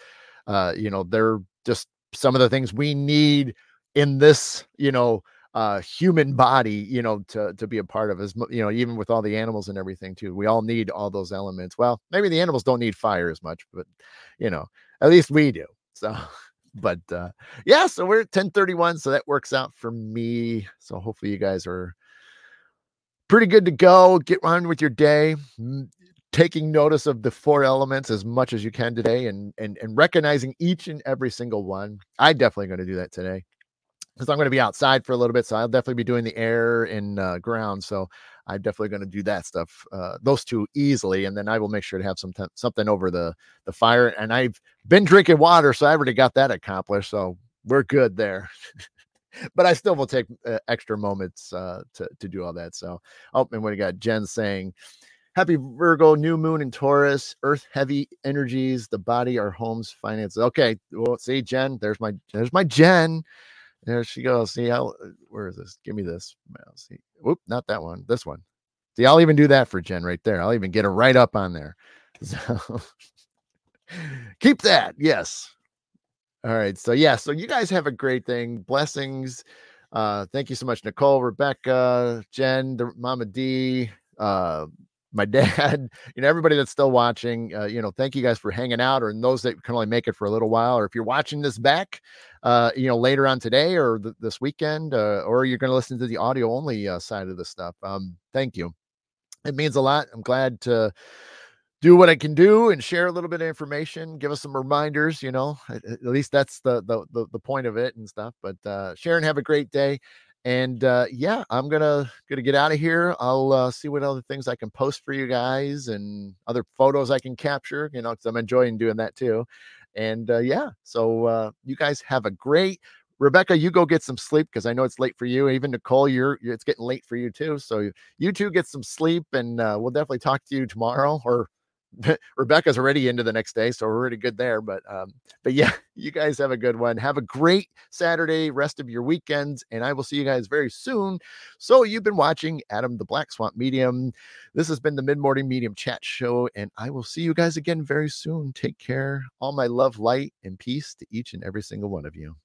Uh you know they're just some of the things we need in this you know uh human body you know to to be a part of as you know even with all the animals and everything too we all need all those elements. Well maybe the animals don't need fire as much but you know at least we do. So but uh yeah so we're at 1031 so that works out for me. So hopefully you guys are pretty good to go get on with your day taking notice of the four elements as much as you can today and and and recognizing each and every single one i definitely going to do that today because I'm going to be outside for a little bit. So I'll definitely be doing the air and uh, ground. So I'm definitely going to do that stuff, uh, those two easily, and then I will make sure to have some t- something over the the fire. And I've been drinking water, so I already got that accomplished. So we're good there. but I still will take uh, extra moments uh, to to do all that. So oh, and what we got Jen saying. Happy Virgo, new moon in Taurus, earth heavy energies, the body, our homes, finances. Okay. Well, see, Jen, there's my there's my Jen. There she goes. See how uh, where is this? Give me this. See, whoop, not that one. This one. See, I'll even do that for Jen right there. I'll even get her right up on there. So keep that. Yes. All right. So yeah. So you guys have a great thing. Blessings. Uh, thank you so much, Nicole, Rebecca, Jen, the Mama D, uh, my dad, you know, everybody that's still watching, uh, you know, thank you guys for hanging out, or those that can only make it for a little while, or if you're watching this back, uh, you know, later on today or th- this weekend, uh, or you're going to listen to the audio only uh, side of the stuff. Um, thank you. It means a lot. I'm glad to do what I can do and share a little bit of information, give us some reminders, you know, at, at least that's the, the, the, the point of it and stuff, but, uh, Sharon, have a great day. And uh, yeah i'm gonna gonna get out of here. I'll uh, see what other things i can post for you guys and other photos i can capture you know because i'm enjoying doing that too. And uh, yeah so uh, you guys have a great rebecca you go get some sleep because i know it's late for you. Even nicole you're, it's getting late for you too. So you two get some sleep and uh, we'll definitely talk to you tomorrow or Rebecca's already into the next day, so we're already good there. But um, but yeah, you guys have a good one. Have a great Saturday, rest of your weekends, and I will see you guys very soon. So you've been watching Adam the Black Swamp Medium. This has been the Mid Morning Medium Chat Show, and I will see you guys again very soon. Take care. All my love, light, and peace to each and every single one of you.